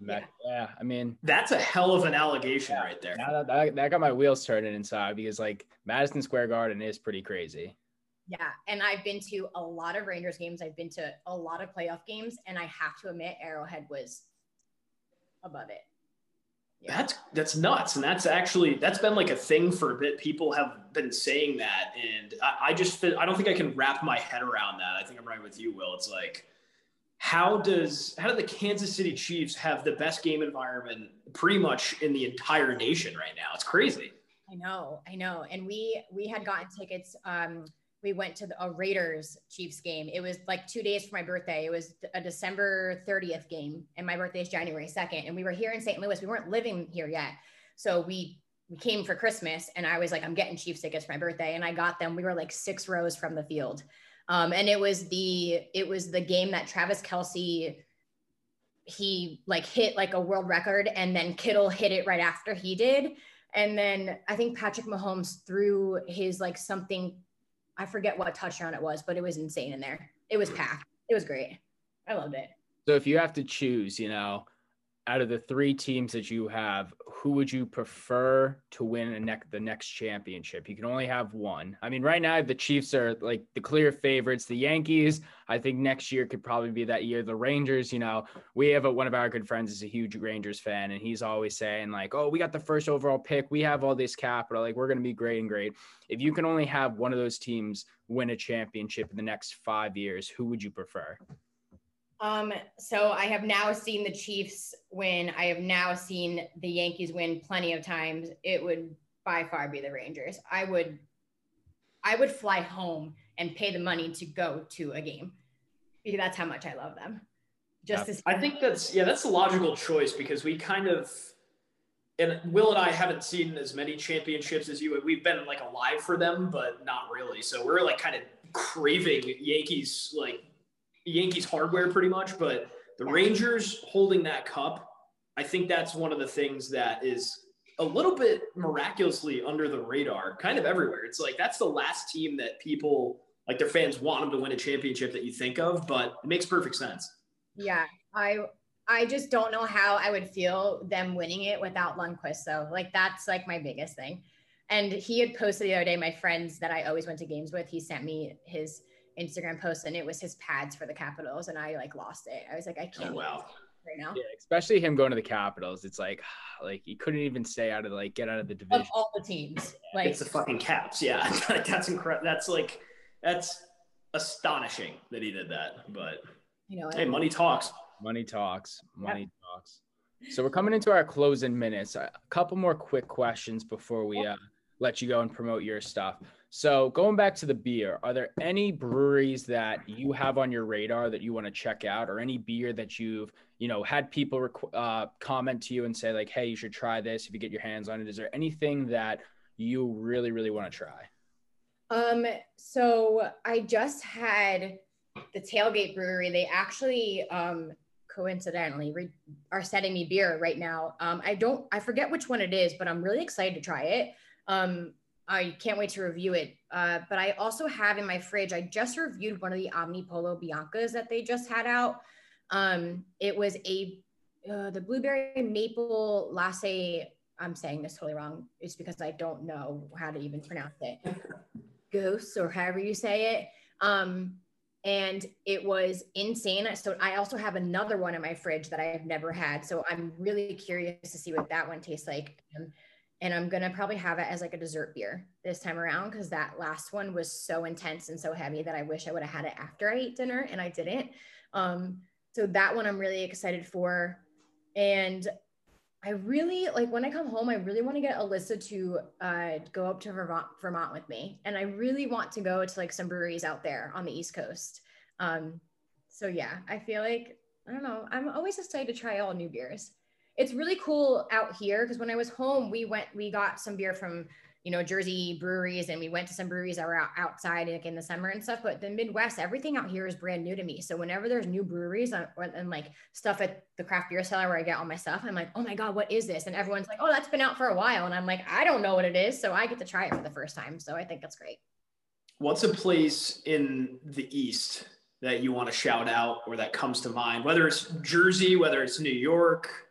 Yeah. yeah. I mean, that's a hell of an allegation right there. now that, that, that got my wheels turning inside because like Madison Square Garden is pretty crazy. Yeah, and I've been to a lot of Rangers games. I've been to a lot of playoff games, and I have to admit, Arrowhead was above it. That's that's nuts, and that's actually that's been like a thing for a bit. People have been saying that, and I, I just I don't think I can wrap my head around that. I think I'm right with you, Will. It's like how does how do the Kansas City Chiefs have the best game environment pretty much in the entire nation right now? It's crazy. I know, I know. And we we had gotten tickets. Um, we went to the, a Raiders Chiefs game. It was like two days for my birthday. It was a December 30th game, and my birthday is January 2nd. And we were here in St. Louis. We weren't living here yet, so we we came for Christmas. And I was like, I'm getting Chiefs tickets for my birthday, and I got them. We were like six rows from the field, um, and it was the it was the game that Travis Kelce he like hit like a world record, and then Kittle hit it right after he did. And then I think Patrick Mahomes threw his like something, I forget what touchdown it was, but it was insane in there. It was packed. It was great. I loved it. So if you have to choose, you know, out of the three teams that you have, who would you prefer to win neck the next championship? You can only have one. I mean, right now the Chiefs are like the clear favorites. The Yankees, I think next year could probably be that year. The Rangers, you know, we have a, one of our good friends is a huge Rangers fan, and he's always saying like, "Oh, we got the first overall pick. We have all this capital. Like, we're gonna be great and great." If you can only have one of those teams win a championship in the next five years, who would you prefer? Um, so I have now seen the Chiefs win. I have now seen the Yankees win plenty of times. It would by far be the Rangers. I would I would fly home and pay the money to go to a game because that's how much I love them. Just to I think that's yeah, that's a logical choice because we kind of and Will and I haven't seen as many championships as you. We've been like alive for them, but not really. So we're like kind of craving Yankees like Yankees hardware pretty much. But the Rangers holding that cup, I think that's one of the things that is a little bit miraculously under the radar, kind of everywhere. It's like that's the last team that people like their fans want them to win a championship that you think of, but it makes perfect sense. Yeah, I I just don't know how I would feel them winning it without Lundqvist. So like that's like my biggest thing. And he had posted the other day, my friends that I always went to games with, he sent me his Instagram post and it was his pads for the Capitals, and I like lost it. I was like, I can't Oh, wow. right now. Yeah, especially him going to the Capitals. It's like, [sighs] like he couldn't even stay out of like get out of the division. Of division. all the teams, like it's the fucking caps. Yeah, [laughs] that's incredible. That's like that's astonishing that he did that. But you know, hey, money talks. Money talks. Money talks. So we're coming into our closing minutes. A couple more quick questions before we uh, let you go and promote your stuff. So going back to the beer, are there any breweries that you have on your radar that you want to check out, or any beer that you've you know had people rec- uh, comment to you and say like, hey, you should try this if you get your hands on it? Is there anything that you really really want to try? Um, so I just had the Tailgate Brewery. They actually um coincidentally re- are sending me beer right now. Um, I don't, I forget which one it is, but I'm really excited to try it. Um, I can't wait to review it. Uh, but I also have in my fridge, I just reviewed one of the Omnipollo Biancas that they just had out. Um, it was a, uh, the blueberry maple latte. I'm saying this totally wrong. It's because I don't know how to even pronounce it. Ghosts or however you say it. Um, and it was insane. So I also have another one in my fridge that I have never had. So I'm really curious to see what that one tastes like. Um, and I'm gonna probably have it as like a dessert beer this time around because that last one was so intense and so heavy that I wish I would have had it after I ate dinner and I didn't. Um, so that one I'm really excited for. And I really like when I come home, I really want to get Alyssa to uh, go up to Vermont, Vermont with me. And I really want to go to like some breweries out there on the East Coast. Um, so yeah, I feel like, I don't know, I'm always excited to try all new beers it's really cool out here because when I was home, we went, we got some beer from, you know, Jersey breweries and we went to some breweries that were out, outside like in the summer and stuff. But the Midwest, everything out here is brand new to me. So whenever there's new breweries uh, and, and like stuff at the craft beer cellar where I get all my stuff, I'm like, oh my God, what is this? And everyone's like, oh, that's been out for a while. And I'm like, I don't know what it is. So I get to try it for the first time. So I think that's great. What's a place in the East that you want to shout out or that comes to mind, whether it's Jersey, whether it's New York,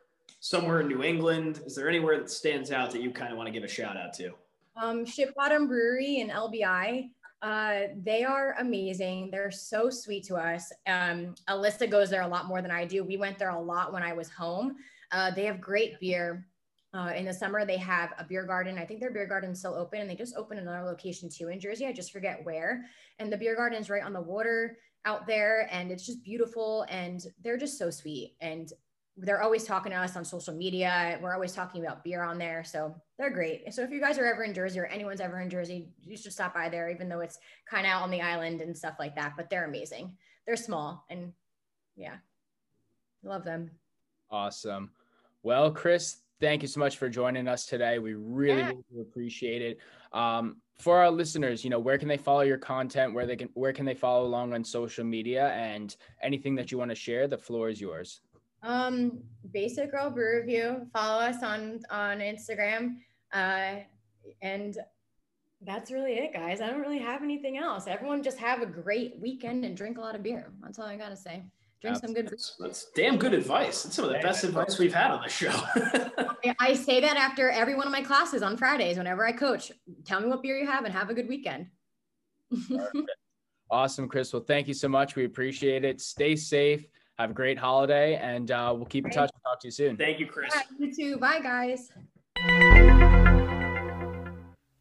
somewhere in New England? Is there anywhere that stands out that you kind of want to give a shout out to? Um, Ship Bottom Brewery in LBI. Uh, they are amazing. They're so sweet to us. Um, Alyssa goes there a lot more than I do. We went there a lot when I was home. Uh, they have great beer. Uh, in the summer, they have a beer garden. I think their beer garden's still open, and they just opened another location too in Jersey. I just forget where. And the beer garden is right on the water out there, and it's just beautiful. And they're just so sweet. And they're always talking to us on social media. We're always talking about beer on there. So they're great. So if you guys are ever in Jersey or anyone's ever in Jersey, you should stop by there, even though it's kind of out on the island and stuff like that. But they're amazing. They're small and yeah, love them. Awesome. Well, Kris, thank you so much for joining us today. We really, yeah. really appreciate it. Um, for our listeners, you know, where can they follow your content? Where they can, where can they follow along on social media and anything that you want to share? The floor is yours. Um, Basic Girl Brew Review. Follow us on on Instagram. Uh, and that's really it, guys. I don't really have anything else. Everyone just have a great weekend and drink a lot of beer. That's all I gotta say. Drink some good. That's, that's damn good advice. That's some of the best advice we've had on the show. [laughs] I say that after every one of my classes on Fridays, whenever I coach. Tell me what beer you have and have a good weekend. [laughs] awesome, Kris. Well, thank you so much. We appreciate it. Stay safe have a great holiday, and uh, we'll keep in touch. We'll talk to you soon. Thank you, Kris. Yeah, you too. Bye, guys.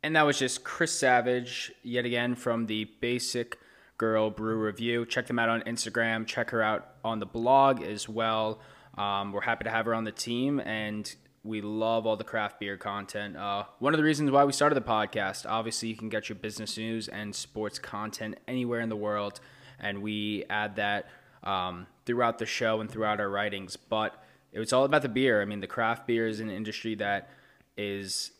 And that was just Kris Savage, yet again from the Basic Girl Brew Review. Check them out on Instagram. Check her out on the blog as well. Um, we're happy to have her on the team, and we love all the craft beer content. Uh, one of the reasons why we started the podcast, obviously, you can get your business news and sports content anywhere in the world, and we add that um, throughout the show and throughout our writings. But it was all about the beer. I mean, the craft beer is an industry that is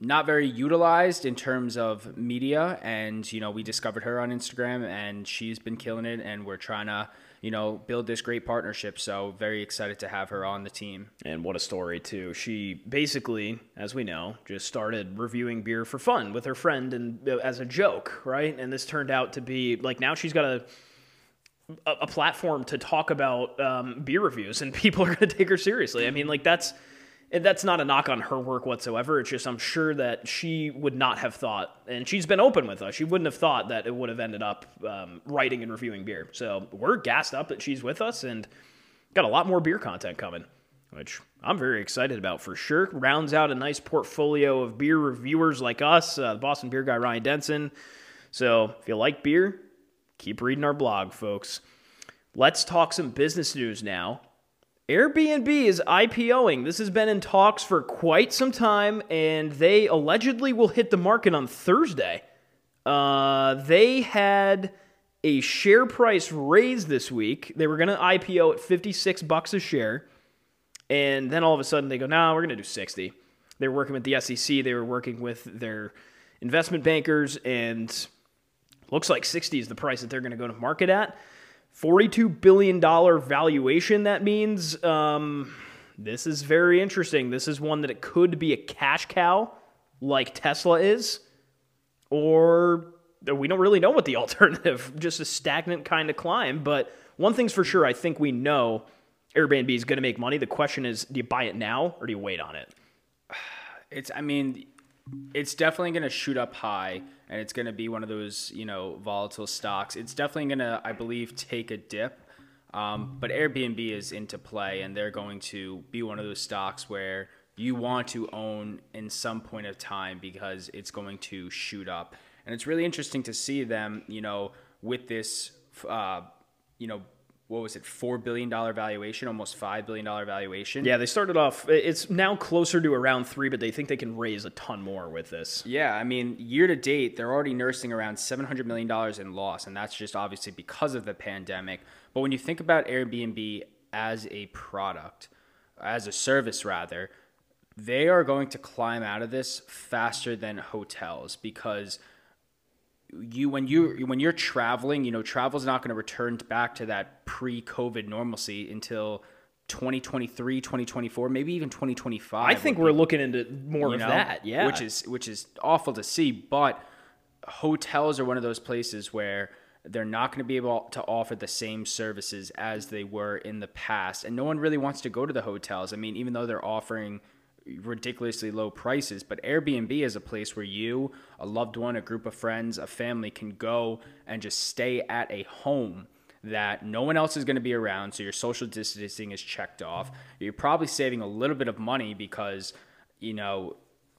not very utilized in terms of media and you know we discovered her on instagram and she's been killing it and we're trying to you know build this great partnership so very excited to have her on the team and what a story too she basically as we know just started reviewing beer for fun with her friend and uh, as a joke right and this turned out to be like now she's got a a, a platform to talk about um, beer reviews, and [laughs] people are going to take her seriously. I mean, like that's that's not a knock on her work whatsoever. It's just I'm sure that she would not have thought, and she's been open with us. She wouldn't have thought that it would have ended up um, writing and reviewing beer. So we're gassed up that she's with us, and got a lot more beer content coming, which I'm very excited about for sure. Rounds out a nice portfolio of beer reviewers like us, uh, the Boston beer guy Ryan Denson. So if you like beer, keep reading our blog, folks. Let's talk some business news now. Airbnb is IPOing. This has been in talks for quite some time, and they allegedly will hit the market on Thursday. Uh, they had a share price raise this week. They were going to IPO at 56 bucks a share. And then all of a sudden they go, no, nah, we're going to do 60. They were working with the SEC. They were working with their investment bankers. And looks like 60 is the price that they're going to go to market at. $42 billion valuation, that means. Um, this is very interesting. This is one that it could be a cash cow like Tesla is, or we don't really know what the [laughs] alternative, just a stagnant kind of climb. But one thing's for sure, I think we know Airbnb is going to make money. The question is, do you buy it now or do you wait on it? It's, I mean, it's definitely going to shoot up high and it's going to be one of those, you know, volatile stocks. It's definitely going to, I believe, take a dip. Um, but Airbnb is into play and they're going to be one of those stocks where you want to own in some point of time because it's going to shoot up. And it's really interesting to see them, you know, with this, uh, you know, what was it, four billion dollar valuation, almost five billion dollar valuation. Yeah, they started off. It's now closer to around three, but they think they can raise a ton more with this. Yeah, I mean, year to date, they're already nursing around seven hundred million dollars in loss, and that's just obviously because of the pandemic. But when you think about Airbnb as a product, as a service rather, they are going to climb out of this faster than hotels because you when you when you're traveling, you know, travel's not going to return back to that pre-COVID normalcy until 2023, 2024, maybe even 2025. I think we're be, looking into more of know, that, yeah. Which is which is awful to see, but hotels are one of those places where they're not going to be able to offer the same services as they were in the past. And no one really wants to go to the hotels. I mean, even though they're offering ridiculously low prices. But Airbnb is a place where you, a loved one, a group of friends, a family can go and just stay at a home that no one else is going to be around. So your social distancing is checked off. You're probably saving a little bit of money because, you know,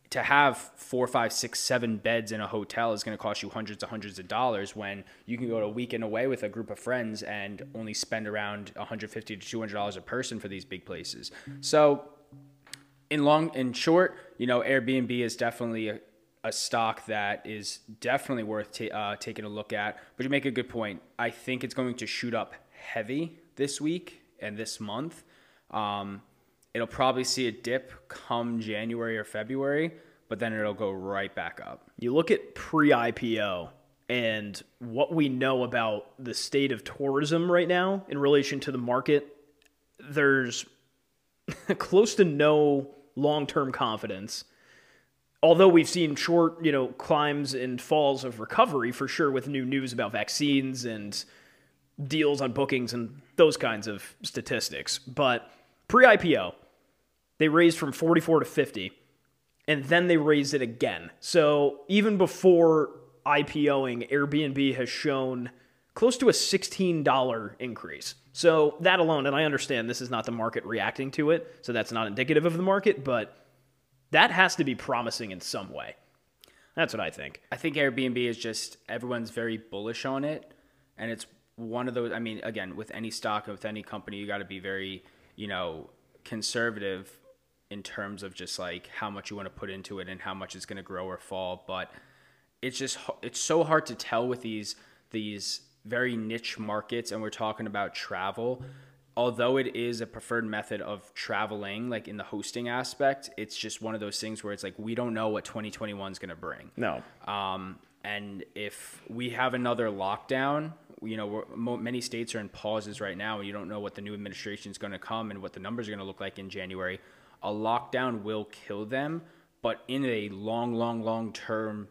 to have four, five, six, seven beds in a hotel is going to cost you hundreds of hundreds of dollars when you can go to a weekend away with a group of friends and only spend around 150 to 200 dollars a person for these big places. So in long in short, you know, Airbnb is definitely a, a stock that is definitely worth ta- uh, taking a look at. But you make a good point. I think it's going to shoot up heavy this week and this month. Um, it'll probably see a dip come January or February, but then it'll go right back up. You look at pre IPO and what we know about the state of tourism right now in relation to the market, there's [laughs] close to no long term confidence. Although we've seen short, you know, climbs and falls of recovery for sure with new news about vaccines and deals on bookings and those kinds of statistics. But pre IPO, they raised from 44 to 50, and then they raised it again. So even before IPOing, Airbnb has shown close to a $16 increase. So that alone, and I understand this is not the market reacting to it, so that's not indicative of the market, but that has to be promising in some way. That's what I think. I think Airbnb is just everyone's very bullish on it, and it's one of those. I mean, again, with any stock, with any company, you got to be very, you know, conservative in terms of just like how much you want to put into it and how much it's going to grow or fall. But it's just it's so hard to tell with these these very niche markets and we're talking about travel, although it is a preferred method of traveling, like in the hosting aspect, it's just one of those things where it's like we don't know what 2021 is going to bring. No. Um, and if we have another lockdown, you know, many states are in pauses right now, and you don't know what the new administration is going to come and what the numbers are going to look like in January. A lockdown will kill them, but in a long, long, long term,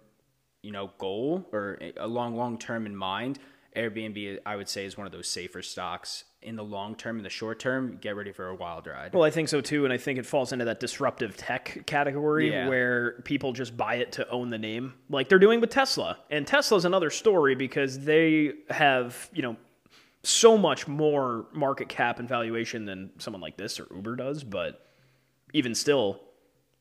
you know, goal or a long, long term in mind, Airbnb, I would say, is one of those safer stocks in the long term. In the short term, get ready for a wild ride. Well, I think so too, and I think it falls into that disruptive tech category yeah. where people just buy it to own the name, like they're doing with Tesla. And Tesla's another story because they have, you know, so much more market cap and valuation than someone like this or Uber does, but even still,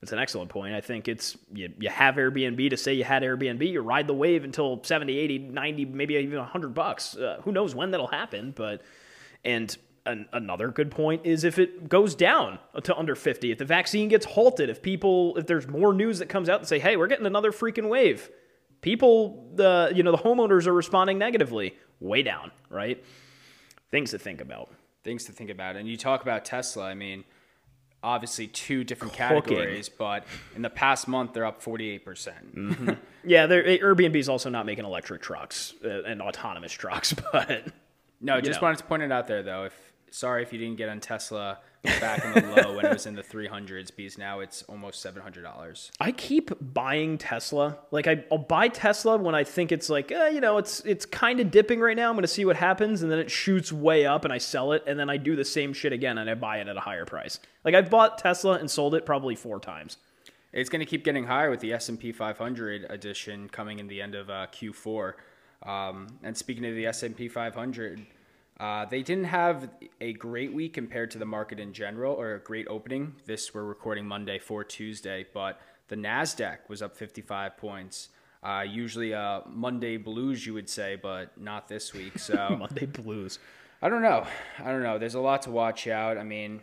it's an excellent point. I think it's you, you have Airbnb to say you had Airbnb, you ride the wave until 70, 80, 90, maybe even 100 bucks. Uh, who knows when that'll happen, but and an, another good point is if it goes down to under 50, if the vaccine gets halted, if people, if there's more news that comes out and say, hey, we're getting another freaking wave, people, the you know, the homeowners are responding negatively, way down, right? Things to think about. Things to think about. And you talk about Tesla. I mean, obviously two different Cooking. categories, but in the past month they're up 48%. percent Yeah, they're, Airbnb is also not making electric trucks uh, and autonomous trucks, [laughs] but No, just know. wanted to point it out there though. If sorry if you didn't get on Tesla back in the low when it was in the 300s because now it's almost $700. I keep buying Tesla. Like I, I'll buy Tesla when I think it's like, eh, you know, it's it's kind of dipping right now. I'm going to see what happens, and then it shoots way up, and I sell it, and then I do the same shit again, and I buy it at a higher price. Like I've bought Tesla and sold it probably four times. It's going to keep getting higher with the S&P 500 edition coming in the end of uh, Q4. Um, and speaking of the S&P 500, uh, they didn't have a great week compared to the market in general, or a great opening. This we're recording Monday for Tuesday, but the Nasdaq was up 55 points. Uh, usually a Monday blues, you would say, but not this week. So [laughs] Monday blues. I don't know. I don't know. There's a lot to watch out. I mean,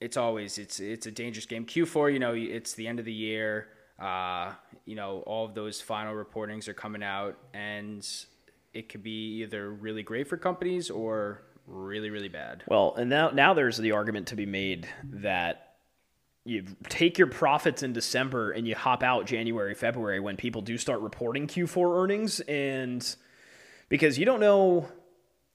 it's always it's it's a dangerous game. Q4, you know, it's the end of the year. Uh, you know, all of those final reportings are coming out, and it could be either really great for companies or really really bad. Well, and now now there's the argument to be made that you take your profits in December and you hop out January, February when people do start reporting Q4 earnings and because you don't know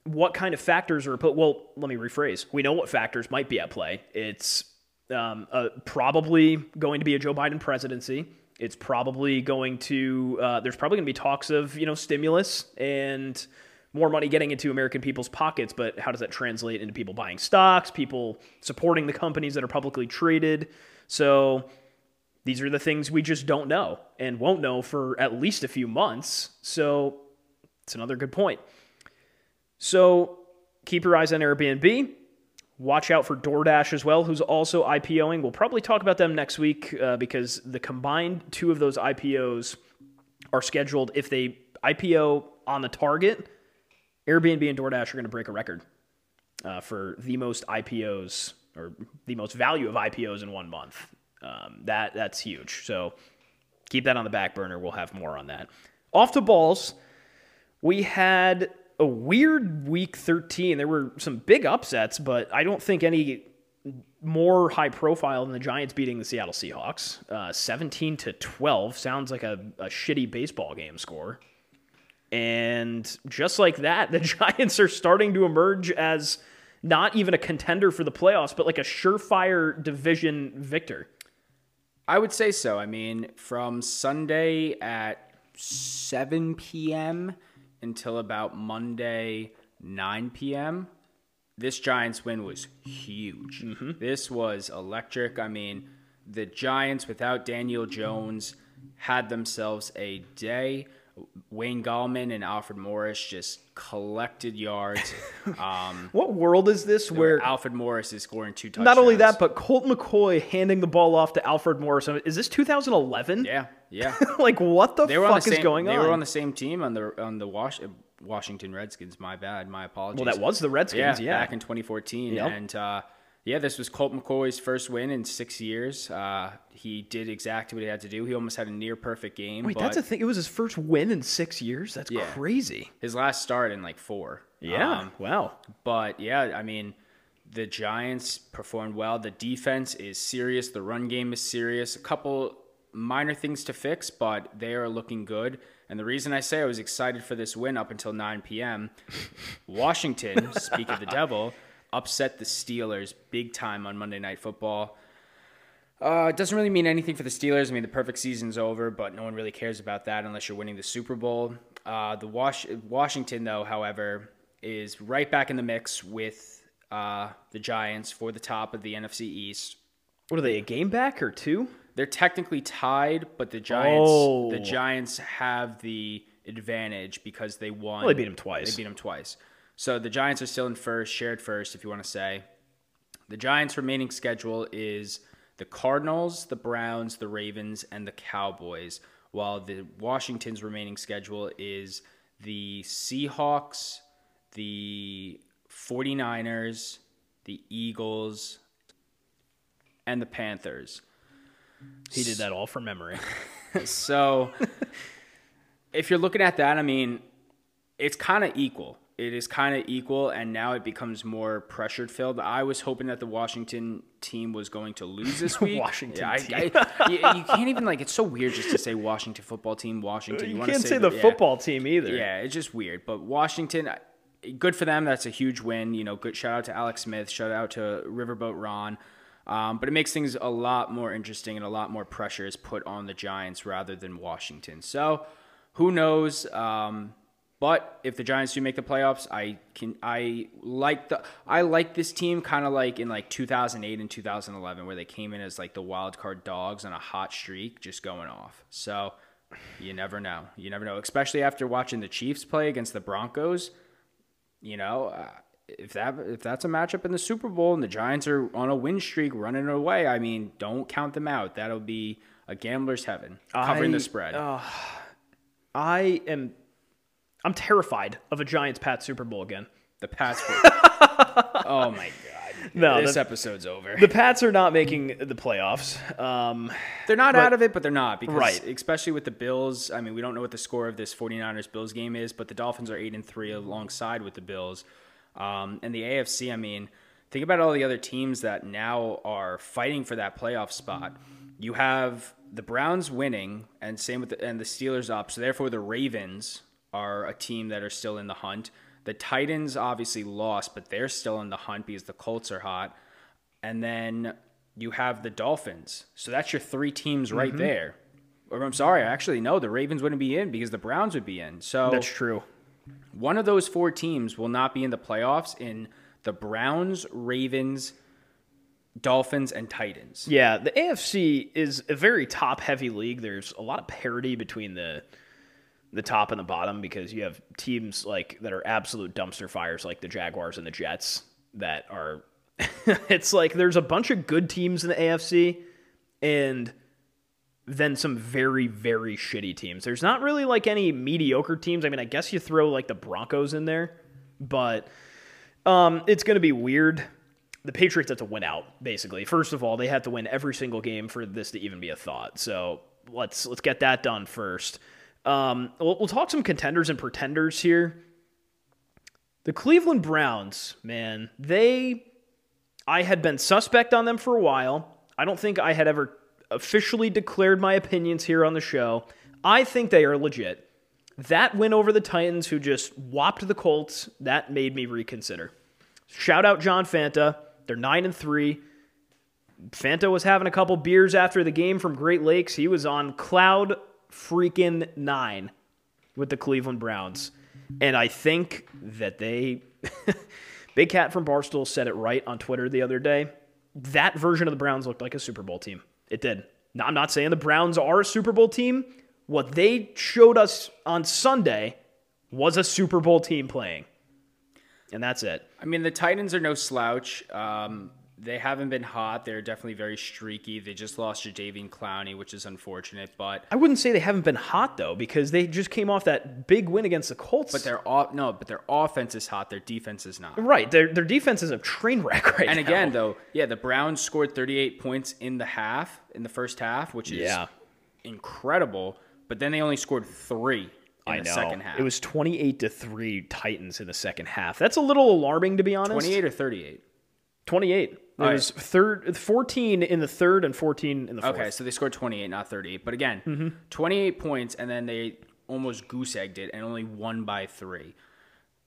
what kind of factors are put well, let me rephrase. We know what factors might be at play. It's um, uh, probably going to be a Joe Biden presidency. It's probably going to uh, there's probably going to be talks of, you know, stimulus and more money getting into American people's pockets, but how does that translate into people buying stocks, people supporting the companies that are publicly traded? So these are the things we just don't know and won't know for at least a few months. So it's another good point. So keep your eyes on Airbnb. Watch out for DoorDash as well, who's also IPOing. We'll probably talk about them next week uh, because the combined two of those IPOs are scheduled. If they IPO on the target, Airbnb and DoorDash are going to break a record uh, for the most IPOs or the most value of IPOs in one month. Um, that that's huge. So keep that on the back burner. We'll have more on that. Off to balls. We had a weird week 13. There were some big upsets, but I don't think any more high profile than the Giants beating the Seattle Seahawks. Uh, 17 to 12 sounds like a, a shitty baseball game score. And just like that, [laughs] the Giants are starting to emerge as not even a contender for the playoffs, but like a surefire division victor. I would say so. I mean, from Sunday at 7 p.m. until about Monday 9 p.m., this Giants win was huge. Mm-hmm. This was electric. I mean, the Giants without Daniel Jones had themselves a day. Wayne Gallman and Alfred Morris just collected yards. [laughs] Um, What world is this where Alfred Morris is scoring two touchdowns. not only that, but Colt McCoy handing the ball off to Alfred Morris? Is this 2011? yeah, yeah. [laughs] like what the They fuck the is same, going They on? were on the same team on the on the Wash, Washington Redskins. My bad. My apologies. well, that was the Redskins. yeah, Yeah, back in 2014, Yep. and uh, yeah, this was Colt McCoy's first win in six years. Uh, he did exactly what he had to do. He almost had a near perfect game. Wait, that's a thing. It was his first win in six years. That's Yeah. crazy. his last start in like four. Yeah. Um, wow. But yeah, I mean, the Giants performed well. The defense is serious. The run game is serious. A couple minor things to fix, but they are looking good. And the reason I say I was excited for this win up until 9 p.m. [laughs] Washington, speak of the devil, upset the Steelers big time on Monday Night Football. Uh, it doesn't really mean anything for the Steelers. I mean, the perfect season's over, but no one really cares about that unless you're winning the Super Bowl. Uh, the Wash- Washington, though, however, is right back in the mix with uh, the Giants for the top of the NFC East. What are they? A game back or two? They're technically tied, but the Giants Oh. the Giants have the advantage because they won. Well, they beat 'em twice. They beat them twice. So the Giants are still in first, shared first, if you want to say. The Giants' remaining schedule is the Cardinals, the Browns, the Ravens, and the Cowboys, while the Washington's remaining schedule is the Seahawks, the 49ers, the Eagles, and the Panthers. He did that all from memory. [laughs] so if you're looking at that, I mean, it's kind of equal. It is kind of equal, and now it becomes more pressured filled. I was hoping that the Washington team was going to lose this [laughs] week. Washington Yeah, I- team. I- you, you can't even like. It's so weird just to say Washington football team. Washington. you wanna can't say the- the yeah. football team either. Yeah, it's just weird. But Washington, good for them. That's a huge win. You know, good shout out to Alex Smith. Shout out to Riverboat Ron. Um, but it makes things a lot more interesting and a lot more pressure is put on the Giants rather than Washington. So who knows? Um, but if the Giants do make the playoffs, I can I like the I like this team kind of like in like 2008 and 2011 where they came in as like the wild card dogs on a hot streak just going off. So you never know. You never know, especially after watching the Chiefs play against the Broncos. You know, uh, if that if that's a matchup in the Super Bowl and the Giants are on a win streak running away, I mean, don't count them out. That'll be a gambler's heaven covering I- the spread. I am. I'm terrified of a Giants Pat Super Bowl again. the Pats. Were, [laughs] oh my god! No, this the- episode's over. The Pats are not making the playoffs. Um, They're not out of it, but they're not because Right. especially with the Bills. I mean, we don't know what the score of this 49ers Bills game is, but the Dolphins are 8 and 3 alongside with the Bills. Um, and the AFC, I mean, think about all the other teams that now are fighting for that playoff spot. You have the Browns winning and same with the, and the Steelers up. So therefore the Ravens are a team that are still in the hunt. The Titans obviously lost, but they're still in the hunt because the Colts are hot. And then you have the Dolphins. So that's your three teams right Mm-hmm. there. Or I'm sorry, I actually no, the Ravens wouldn't be in because the Browns would be in. So that's true. one of those four teams will not be in the playoffs in the Browns, Ravens, Dolphins, and Titans. Yeah, the AFC is a very top heavy league. There's a lot of parity between the the top and the bottom because you have teams like that are absolute dumpster fires like the Jaguars and the Jets that are [laughs] it's like there's a bunch of good teams in the AFC and then some very very shitty teams. There's not really like any mediocre teams. I mean, I guess you throw like the Broncos in there, but um, it's going to be weird. The Patriots have to win out, basically. First of all, they have to win every single game for this to even be a thought. So let's let's get that done first. Um, we'll, we'll talk some contenders and pretenders here. The Cleveland Browns, man, they I had been suspect on them for a while. I don't think I had ever officially declared my opinions here on the show. I think they are legit. That win over the Titans, who just whopped the Colts, that made me reconsider. Shout out John Fanta. They're nine and three. Fanta was having a couple beers after the game from Great Lakes. He was on cloud freaking nine with the Cleveland Browns. And I think that they [laughs] Big Cat from Barstool said it right on Twitter the other day. That version of the Browns looked like a Super Bowl team. It did. Now, I'm not saying the Browns are a Super Bowl team. What they showed us on Sunday was a Super Bowl team playing. And that's it. I mean, the Titans are no slouch. Um, they haven't been hot. They're definitely very streaky. They just lost Jadeveon Clowney, which is unfortunate. But I wouldn't say they haven't been hot though, because they just came off that big win against the Colts. but their off no, but their offense is hot. Their defense is not. right. Their their defense is a train wreck right And now. again, though, yeah, the Browns scored 38 points in the half, in the first half, which is Yeah. incredible. But then they only scored three in I the know. second half. It was 28 to 3 Titans in the second half. That's a little alarming to be honest. 28 or 38. 28. It All right. was third 14 in the third and 14 in the fourth. Okay, so they scored 28, not 38. But again, Mm-hmm. 28 points, and then they almost goose egged it and only won by three.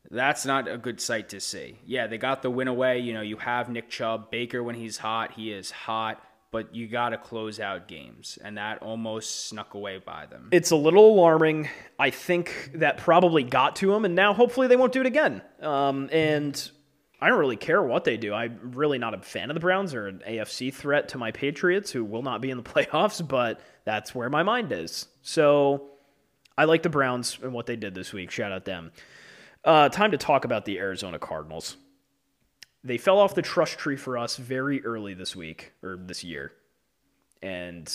That's not a good sight to see. Yeah, they got the win away. You know, you have Nick Chubb. Baker, when he's hot, he is hot, but you got to close out games, and that almost snuck away by them. It's a little alarming. I think that probably got to them, and now hopefully they won't do it again. Um, and I don't really care what they do. I'm really not a fan of the Browns or an AFC threat to my Patriots, who will not be in the [laughs] playoffs, but that's where my mind is. So I like the Browns and what they did this week. Shout out them. Uh, time to talk about the Arizona Cardinals. They fell off the trust tree for us very early this week or this year. And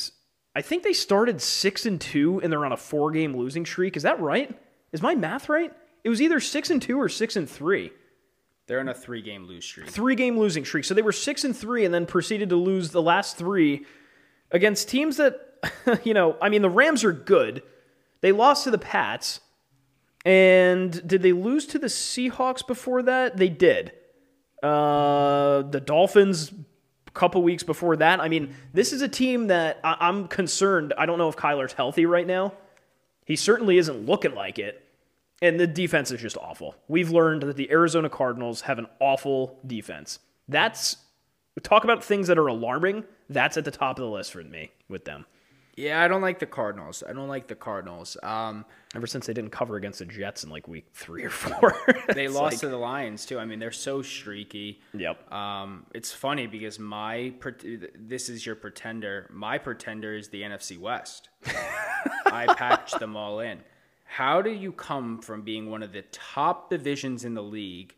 I think they started six and two and they're on a four game losing streak. Is that right? Is my math right? It was either six and two or six and three. They're on a three-game lose streak. three game losing streak. So they were six and three and then proceeded to lose the last three against teams that, [laughs] you know, I mean, the Rams are good. They lost to the Pats. And did they lose to the Seahawks before that? They did. Uh, the Dolphins a couple weeks before that. I mean, this is a team that I- I'm concerned. I don't know if Kyler's healthy right now. He certainly isn't looking like it. And the defense is just awful. We've learned that the Arizona Cardinals have an awful defense. That's talk about things that are alarming. That's at the top of the list for me with them. Yeah, I don't like the Cardinals. I don't like the Cardinals. Um, Ever since they didn't cover against the Jets in like week three or four, [laughs] they lost like- to the Lions too. I mean, they're so streaky. Yep. Um, it's funny because my this is your pretender. My pretender is the NFC West. [laughs] I patched them all in. How do you come from being one of the top divisions in the league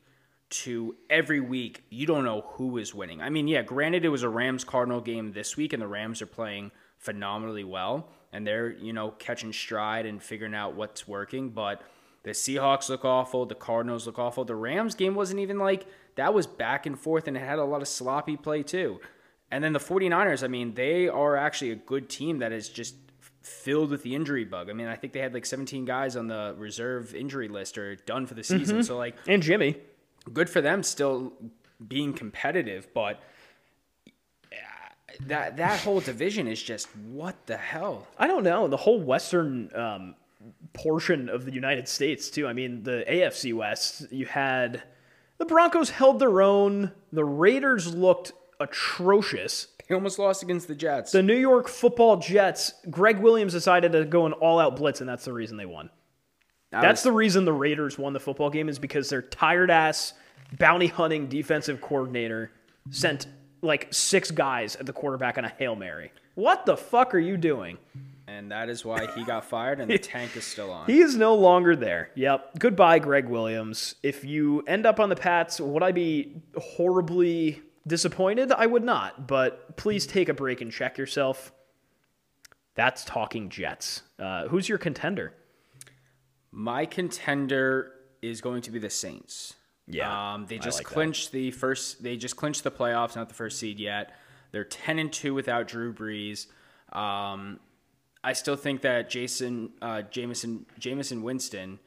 to every week you don't know who is winning? I mean, yeah, granted it was a Rams Cardinal game this week and the Rams are playing phenomenally well and they're, you know, catching stride and figuring out what's working, but the Seahawks look awful, the Cardinals look awful. The Rams game wasn't even like that was back and forth and it had a lot of sloppy play too. And then the 49ers, I mean, they are actually a good team that is just filled with the injury bug. I mean, I think they had like 17 guys on the reserve injury list or done for the season. So like and Jimmy. good for them still being competitive, but that that whole division is just what the hell. I don't know. The whole western um, portion of the United States, too. I mean, the AFC West, you had the Broncos held their own. The Raiders looked atrocious. They almost lost against the Jets. The New York football Jets, Gregg Williams decided to go an all out blitz, and that's the reason they won. That That's was- the reason the Raiders won the football game, is because their tired ass, bounty hunting defensive coordinator sent like six guys at the quarterback on a Hail Mary. What the fuck are you doing? and that is why he got fired and the [laughs] tank is still on. He is no longer there. Yep. Goodbye, Gregg Williams. If you end up on the Pats, would I be horribly disappointed? I would not. But please take a break and check yourself. That's talking Jets. Uh, who's your contender? My contender is going to be the Saints. Yeah, um, they just like that. clinched the first. They just clinched the playoffs, not the first seed yet. They're ten and two without Drew Brees. Um, I still think that Jason uh, Jameson Jameson Winston.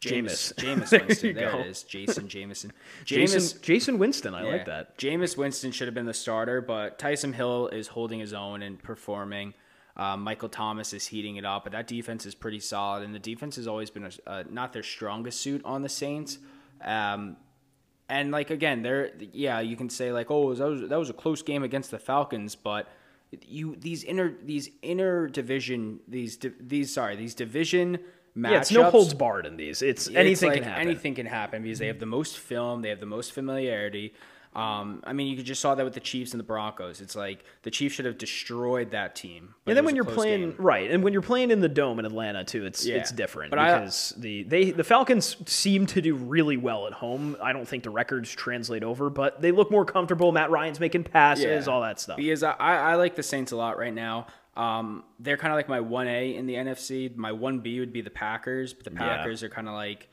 Jameis, Jameis [laughs] Winston. you There it is. Jason Jameson. [laughs] Jason, Jameis, Jason Winston. I yeah. like that. Jameis Winston should have been the starter, but Taysom Hill is holding his own and performing. Um, Michael Thomas is heating it up, but that defense is pretty solid, and the defense has always been a, uh, not their strongest suit on the Saints. Um, and like again, they're yeah, you can say like, oh, that was that was a close game against the Falcons, but you these inner these inner division these di- these sorry these division matchups. Yeah, it's no holds barred in these. It's anything It's like can happen. Anything can happen because they have the most film, they have the most familiarity. Um, I mean, you just saw that with the Chiefs and the Broncos. It's like the Chiefs should have destroyed that team. And then when you're playing game. right, and when you're playing in the dome in Atlanta too, it's Yeah. it's different But I- because the they the Falcons seem to do really well at home. I don't think the records translate over, but they look more comfortable. Matt Ryan's making passes, all that stuff. Because I, I like the Saints a lot right now. Um, they're kind of like my one A in the NFC. My one B would be the Packers, but the Yeah. Packers are kind of like,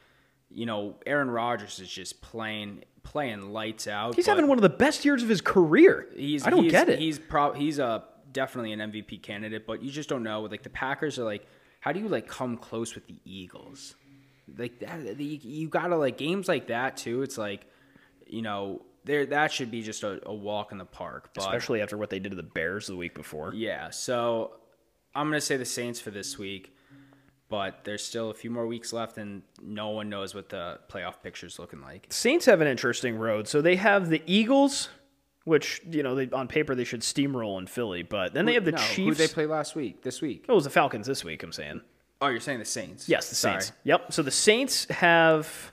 you know, Aaron Rodgers is just playing playing lights out. He's having one of the best years of his career. He's I don't he's, get it. He's pro- he's a definitely an MVP candidate, but you just don't know. Like the Packers are like, how do you like come close with the Eagles? Like that, the, you gotta like games like that too. It's like, you know, there that should be just a, a walk in the park. But Especially after what they did to the Bears the week before. yeah, so I'm gonna say the Saints for this week, but there's still a few more weeks left, and no one knows what the playoff picture's looking like. Saints have an interesting road. So they have the Eagles, which you know they, on paper they should steamroll in Philly, but then they have the no, Chiefs. Who they play last week? This week? Oh, it was the Falcons this week. I'm saying. Oh, you're saying the Saints? Yes, the Sorry. Saints. Yep. So the Saints have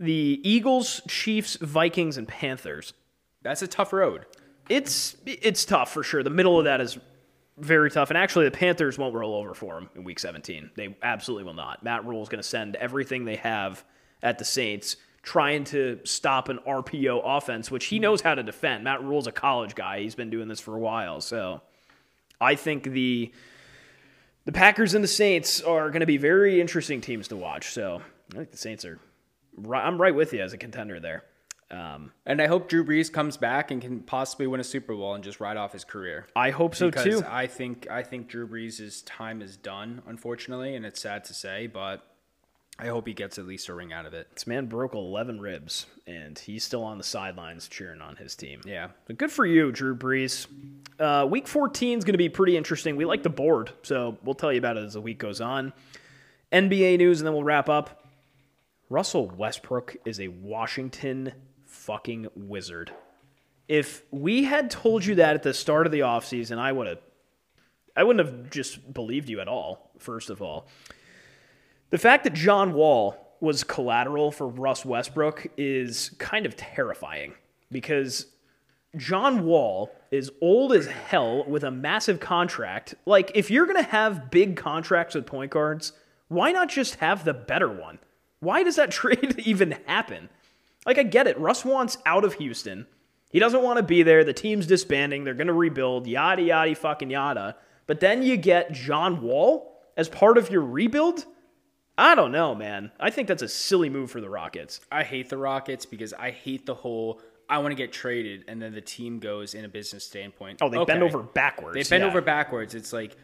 the Eagles, Chiefs, Vikings, and Panthers. That's a tough road. It's it's tough for sure. The middle of that is very tough, and actually the Panthers won't roll over for them in Week 17. They absolutely will not. Matt Rhule is going to send everything they have at the Saints, trying to stop an RPO offense, which he knows how to defend. Matt Rhule's a college guy; he's been doing this for a while, so I think the the Packers and the Saints are going to be very interesting teams to watch. So I think the Saints are I'm right with you as a contender there. Um, And I hope Drew Brees comes back and can possibly win a Super Bowl and just ride off his career. I hope so because too. I think I think Drew Brees' time is done, unfortunately, and it's sad to say, but I hope he gets at least a ring out of it. This man broke 11 ribs, and he's still on the sidelines cheering on his team. Yeah. So good for you, Drew Brees. Uh, week 14 is going to be pretty interesting. We like the board, so we'll tell you about it as the week goes on. NBA news, and then we'll wrap up. Russell Westbrook is a Washington fucking wizard. If we had told you that at the start of the offseason, I would have I wouldn't have just believed you at all, first of all. The fact that John Wall was collateral for Russ Westbrook is kind of terrifying because John Wall is old as hell with a massive contract. Like, if you're going to have big contracts with point guards, why not just have the better one? Why does that [laughs] trade even happen? Like, I get it. Russ wants out of Houston. He doesn't want to be there. The team's disbanding. They're going to rebuild, yada, yada, fucking yada. But then you get John Wall as part of your rebuild? I don't know, man. I think that's a silly move for the Rockets. I hate the Rockets because I hate the whole I want to get traded and then the team goes in a business standpoint. Oh, they bend over backwards. They bend yeah. over backwards. It's like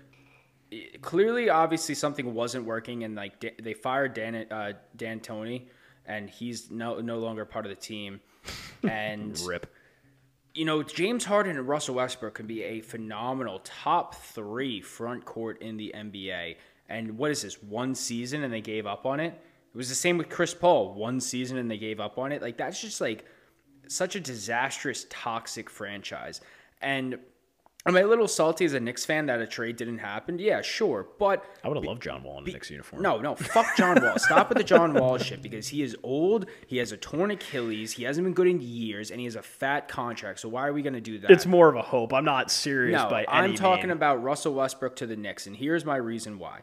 clearly, obviously, something wasn't working, and like they fired Dan uh, D'Antoni, and he's no no longer part of the team. [laughs] And Rip. you know, James Harden and Russell Westbrook can be a phenomenal top three front court in the NBA. And what is this? One season and they gave up on it. It was the same with Chris Paul. One season and they gave up on it. Like that's just like such a disastrous, toxic franchise. And am I a little salty as a Knicks fan that a trade didn't happen? Yeah, sure. But I would have loved John Wall in a Knicks uniform. no, no, fuck John Wall. Stop with the John Wall [laughs] shit because he is old. He has a torn Achilles. He hasn't been good in years, and he has a fat contract. So why are we going to do that? It's more of a hope. I'm not serious no. by any I'm talking mean. about Russell Westbrook to the Knicks, and here's my reason why.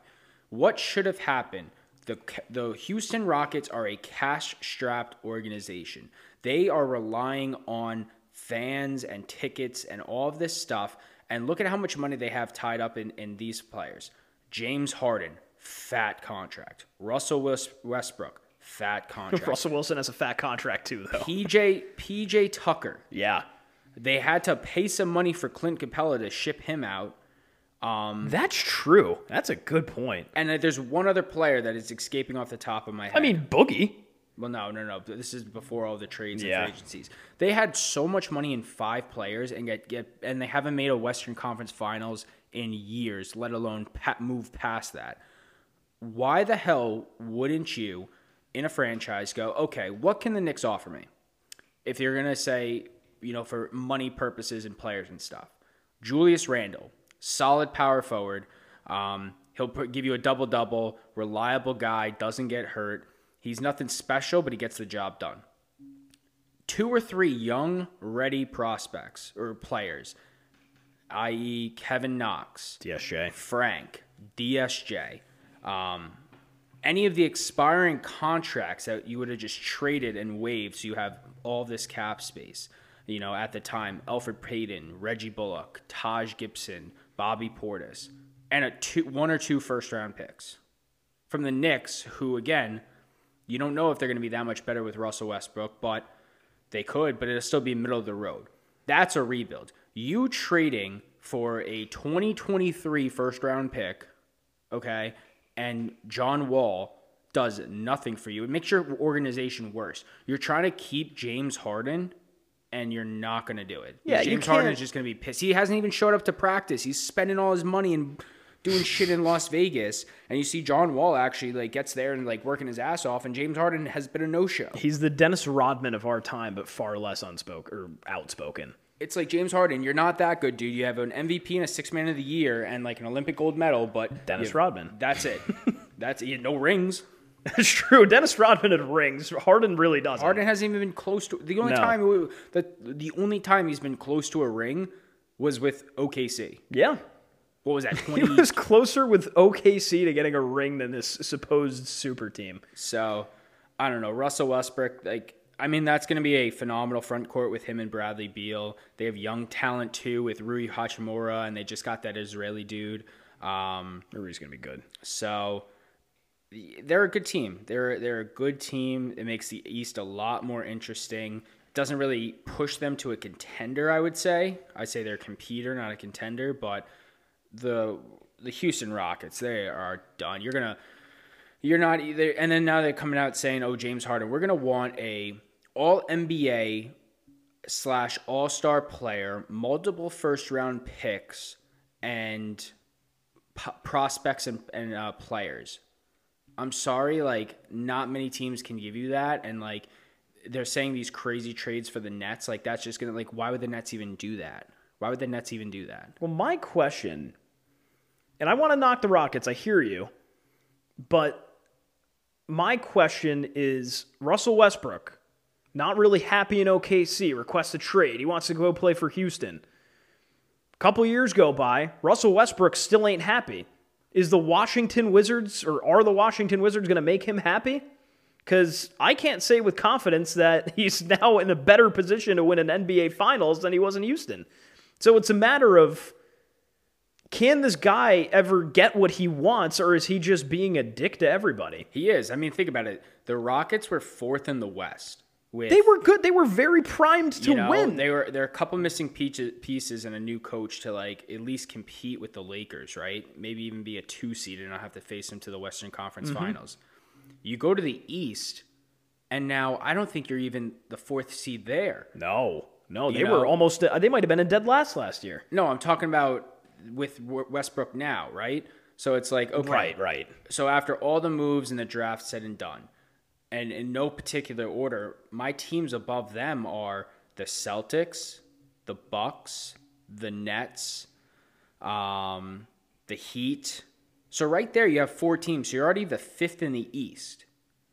What should have happened? The the Houston Rockets are a cash-strapped organization. They are relying on fans and tickets and all of this stuff. And look at how much money they have tied up in, in these players. James Harden, fat contract. Russell Wes- Westbrook, fat [laughs] contract. Russell Wilson has a fat contract too, though. PJ PJ Tucker. yeah. They had to pay some money for Clint Capela to ship him out. Um, That's true. That's a good point. And uh, there's one other player that is escaping off the top of my head. I mean, Boogie. Well, no, no, no. This is before all the trades and Yeah. free agencies. They had so much money in five players, and get get, and they haven't made a Western Conference Finals in years, let alone pa- move past that. Why the hell wouldn't you, in a franchise, go, okay, what can the Knicks offer me? If you're gonna say, you know, for money purposes and players and stuff, Julius Randle, solid power forward. Um, he'll put, give you a double double, reliable guy, doesn't get hurt. He's nothing special, but he gets the job done. Two or three young, ready prospects or players, i.e., Kevin Knox, DSJ. Frank, DSJ, um, any of the expiring contracts that you would have just traded and waived so you have all this cap space. You know, at the time, Elfrid Payton, Reggie Bullock, Taj Gibson, Bobby Portis, and a two, one or two first round picks from the Knicks, who again, you don't know if they're going to be that much better with Russell Westbrook, but they could, but it'll still be middle of the road. That's a rebuild. You trading for a 2023 first round pick, okay, and John Wall does nothing for you. It makes your organization worse. You're trying to keep James Harden, and you're not going to do it. Yeah, you James Harden is just going to be pissed. He hasn't even showed up to practice. He's spending all his money and doing shit in Las Vegas, and you see John Wall actually like gets there and like working his ass off, and James Harden has been a no show. He's the Dennis Rodman of our time, but far less unspoken or outspoken. It's like James Harden, you're not that good, dude. You have an MVP and a six man of the year and like an Olympic gold medal, but Dennis you- Rodman. That's it. [laughs] That's it. No rings. That's true. Dennis Rodman had rings. Harden really doesn't. Harden hasn't even been close to the only No. time the the only time he's been close to a ring was with OKC. Yeah. What was that? [laughs] He was closer with OKC to getting a ring than this supposed super team. So I don't know. Russell Westbrook, like I mean, that's going to be a phenomenal front court with him and Bradley Beal. They have young talent too with Rui Hachimura, and they just got that Israeli dude. Um, Rui's going to be good. so they're a good team. They're they're a good team. It makes the East a lot more interesting. Doesn't really push them to a contender. I would say. I say they're a competitor, not a contender. But the the Houston Rockets, they are done. You're gonna you're not either. And then now they're coming out saying, "Oh, James Harden, we're gonna want a All NBA slash All Star player, multiple first round picks, and p- prospects and, and uh, players." I'm sorry, like not many teams can give you that, and like they're saying these crazy trades for the Nets, like that's just gonna like why would the Nets even do that? Why would the Nets even do that? Well, my question, and I want to knock the Rockets, I hear you, but my question is Russell Westbrook, not really happy in OKC, requests a trade. He wants to go play for Houston. A couple years go by, Russell Westbrook still ain't happy. Is the Washington Wizards or are the Washington Wizards going to make him happy? Because I can't say with confidence that [laughs] he's now in a better position to win an NBA Finals than he was in Houston. So it's a matter of can this guy ever get what he wants, or is he just being a dick to everybody? He is. I mean, think about it. The Rockets were fourth in the West. With, They were good. They were very primed to you know, win. They were there are a couple missing pieces, and a new coach to like at least compete with the Lakers, right? Maybe even be a two seed and not have to face them to the Western Conference Mm-hmm. Finals. You go to the East, and now I don't think you're even the fourth seed there. no, no, they You were almost. They might have been in dead last last year. No, I'm talking about with Westbrook now, right? So it's like okay, Right, right. So after all the moves and the draft said and done, and in no particular order, my teams above them are the Celtics, the Bucks, the Nets, um, the Heat. So right there, you have four teams. So you're already the fifth in the East,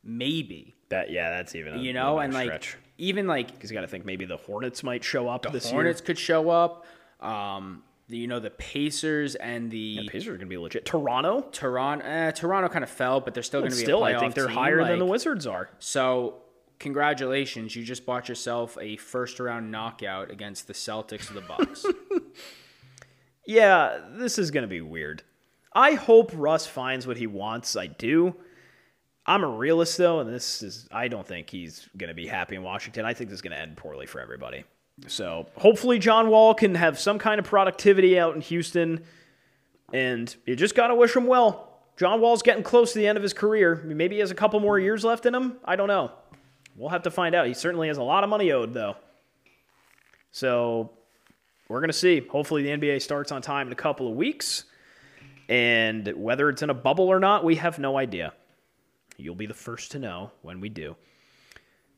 maybe. That yeah, that's even a, You know, and like stretch. even like because you got to think maybe the Hornets might show up the Hornets could show up. Um, the, you know, the Pacers and the year. Pacers are going to be legit. Toronto, Toronto. Eh, Toronto kind of fell, but they're still going to be still, I think they're team, higher than the Wizards are. So, congratulations, you just bought yourself a first round knockout against the Celtics of the Bucks. [laughs] Yeah, this is going to be weird. I hope Russ finds what he wants. I do. I'm a realist though, and this is I don't think he's going to be happy in Washington. I think this is going to end poorly for everybody. So, hopefully John Wall can have some kind of productivity out in Houston and you just got to wish him well. John Wall's getting close to the end of his career. Maybe he has a couple more years left in him. I don't know. We'll have to find out. He certainly has a lot of money owed though. So, we're going to see. Hopefully, the NBA starts on time in a couple of weeks. And whether it's in a bubble or not, we have no idea. You'll be the first to know when we do.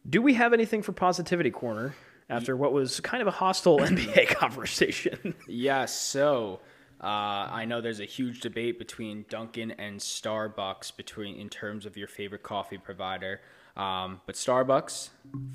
Do we have anything for Positivity Corner after what was kind of a hostile [laughs] NBA conversation? [laughs] yes, so uh, I know there's a huge debate between Dunkin' and Starbucks between in terms of your favorite coffee provider. Um, but Starbucks,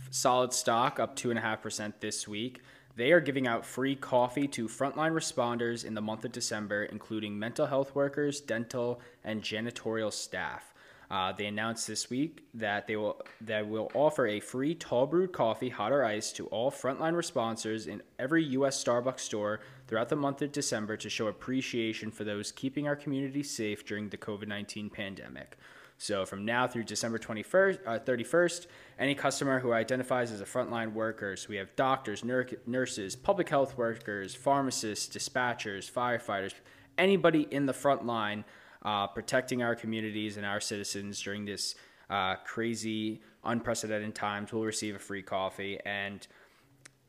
solid stock, up two and a half percent this week. They are giving out free coffee to frontline responders in the month of December, including mental health workers, dental, and janitorial staff. Uh, they announced this week that they will that will offer a free tall brewed coffee, hot or iced, to all frontline responders in every U.S. Starbucks store throughout the month of December to show appreciation for those keeping our community safe during the COVID 19 pandemic. So, from now through December 21st, uh, 31st, any customer who identifies as a frontline worker, so we have doctors, nur- nurses, public health workers, pharmacists, dispatchers, firefighters, anybody in the front line uh, protecting our communities and our citizens during this uh, crazy, unprecedented times will receive a free coffee. And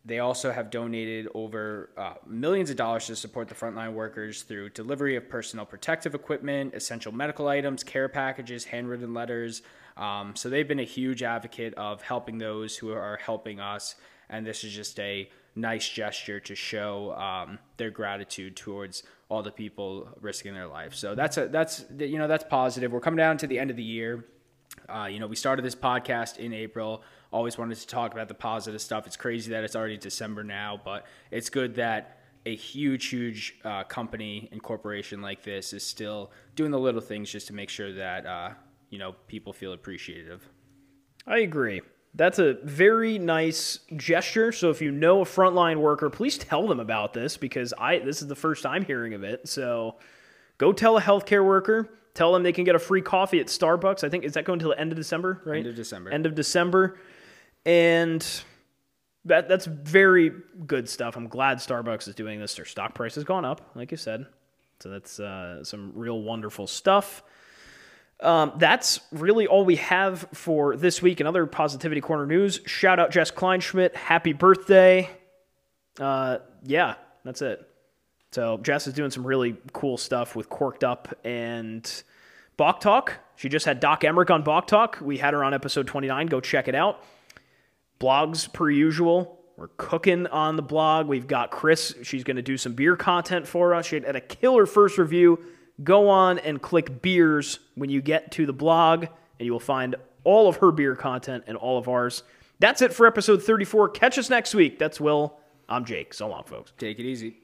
they also have donated over uh, millions of dollars to support the frontline workers through delivery of personal protective equipment, essential medical items, care packages, handwritten letters. Um, so they've been a huge advocate of helping those who are helping us. And this is just a nice gesture to show um, their gratitude towards all the people risking their life. So that's a that's you know that's positive. We're coming down to the end of the year. Uh, you know, we started this podcast in April. Always wanted to talk about the positive stuff. It's crazy that it's already December now, but it's good that a huge, huge uh, company and corporation like this is still doing the little things just to make sure that uh, you know people feel appreciative. I agree. That's a very nice gesture. So if you know a frontline worker, please tell them about this because I this is the first I'm hearing of it. So go tell a healthcare worker, Tell them they can get a free coffee at Starbucks. I think is that going until the end of December, right? End of December. End of December, and that that's very good stuff. I'm glad Starbucks is doing this. Their stock price has gone up, like you said, so that's uh, some real wonderful stuff. Um, that's really all we have for this week. And other positivity corner news. Shout out Jess Kleinschmidt. Happy birthday. Uh, yeah, that's it. So Jess is doing some really cool stuff with Corked Up and Bach Talk. She just had Doc Emmerich on Bach Talk. We had her on episode 29. Go check it out. Blogs per usual. We're cooking on the blog. We've got Kris. She's going to do some beer content for us. She had a killer first review. Go on and click beers when you get to the blog, and you will find all of her beer content and all of ours. That's it for episode 34. Catch us next week. That's Will. I'm Jake. So long, folks. Take it easy.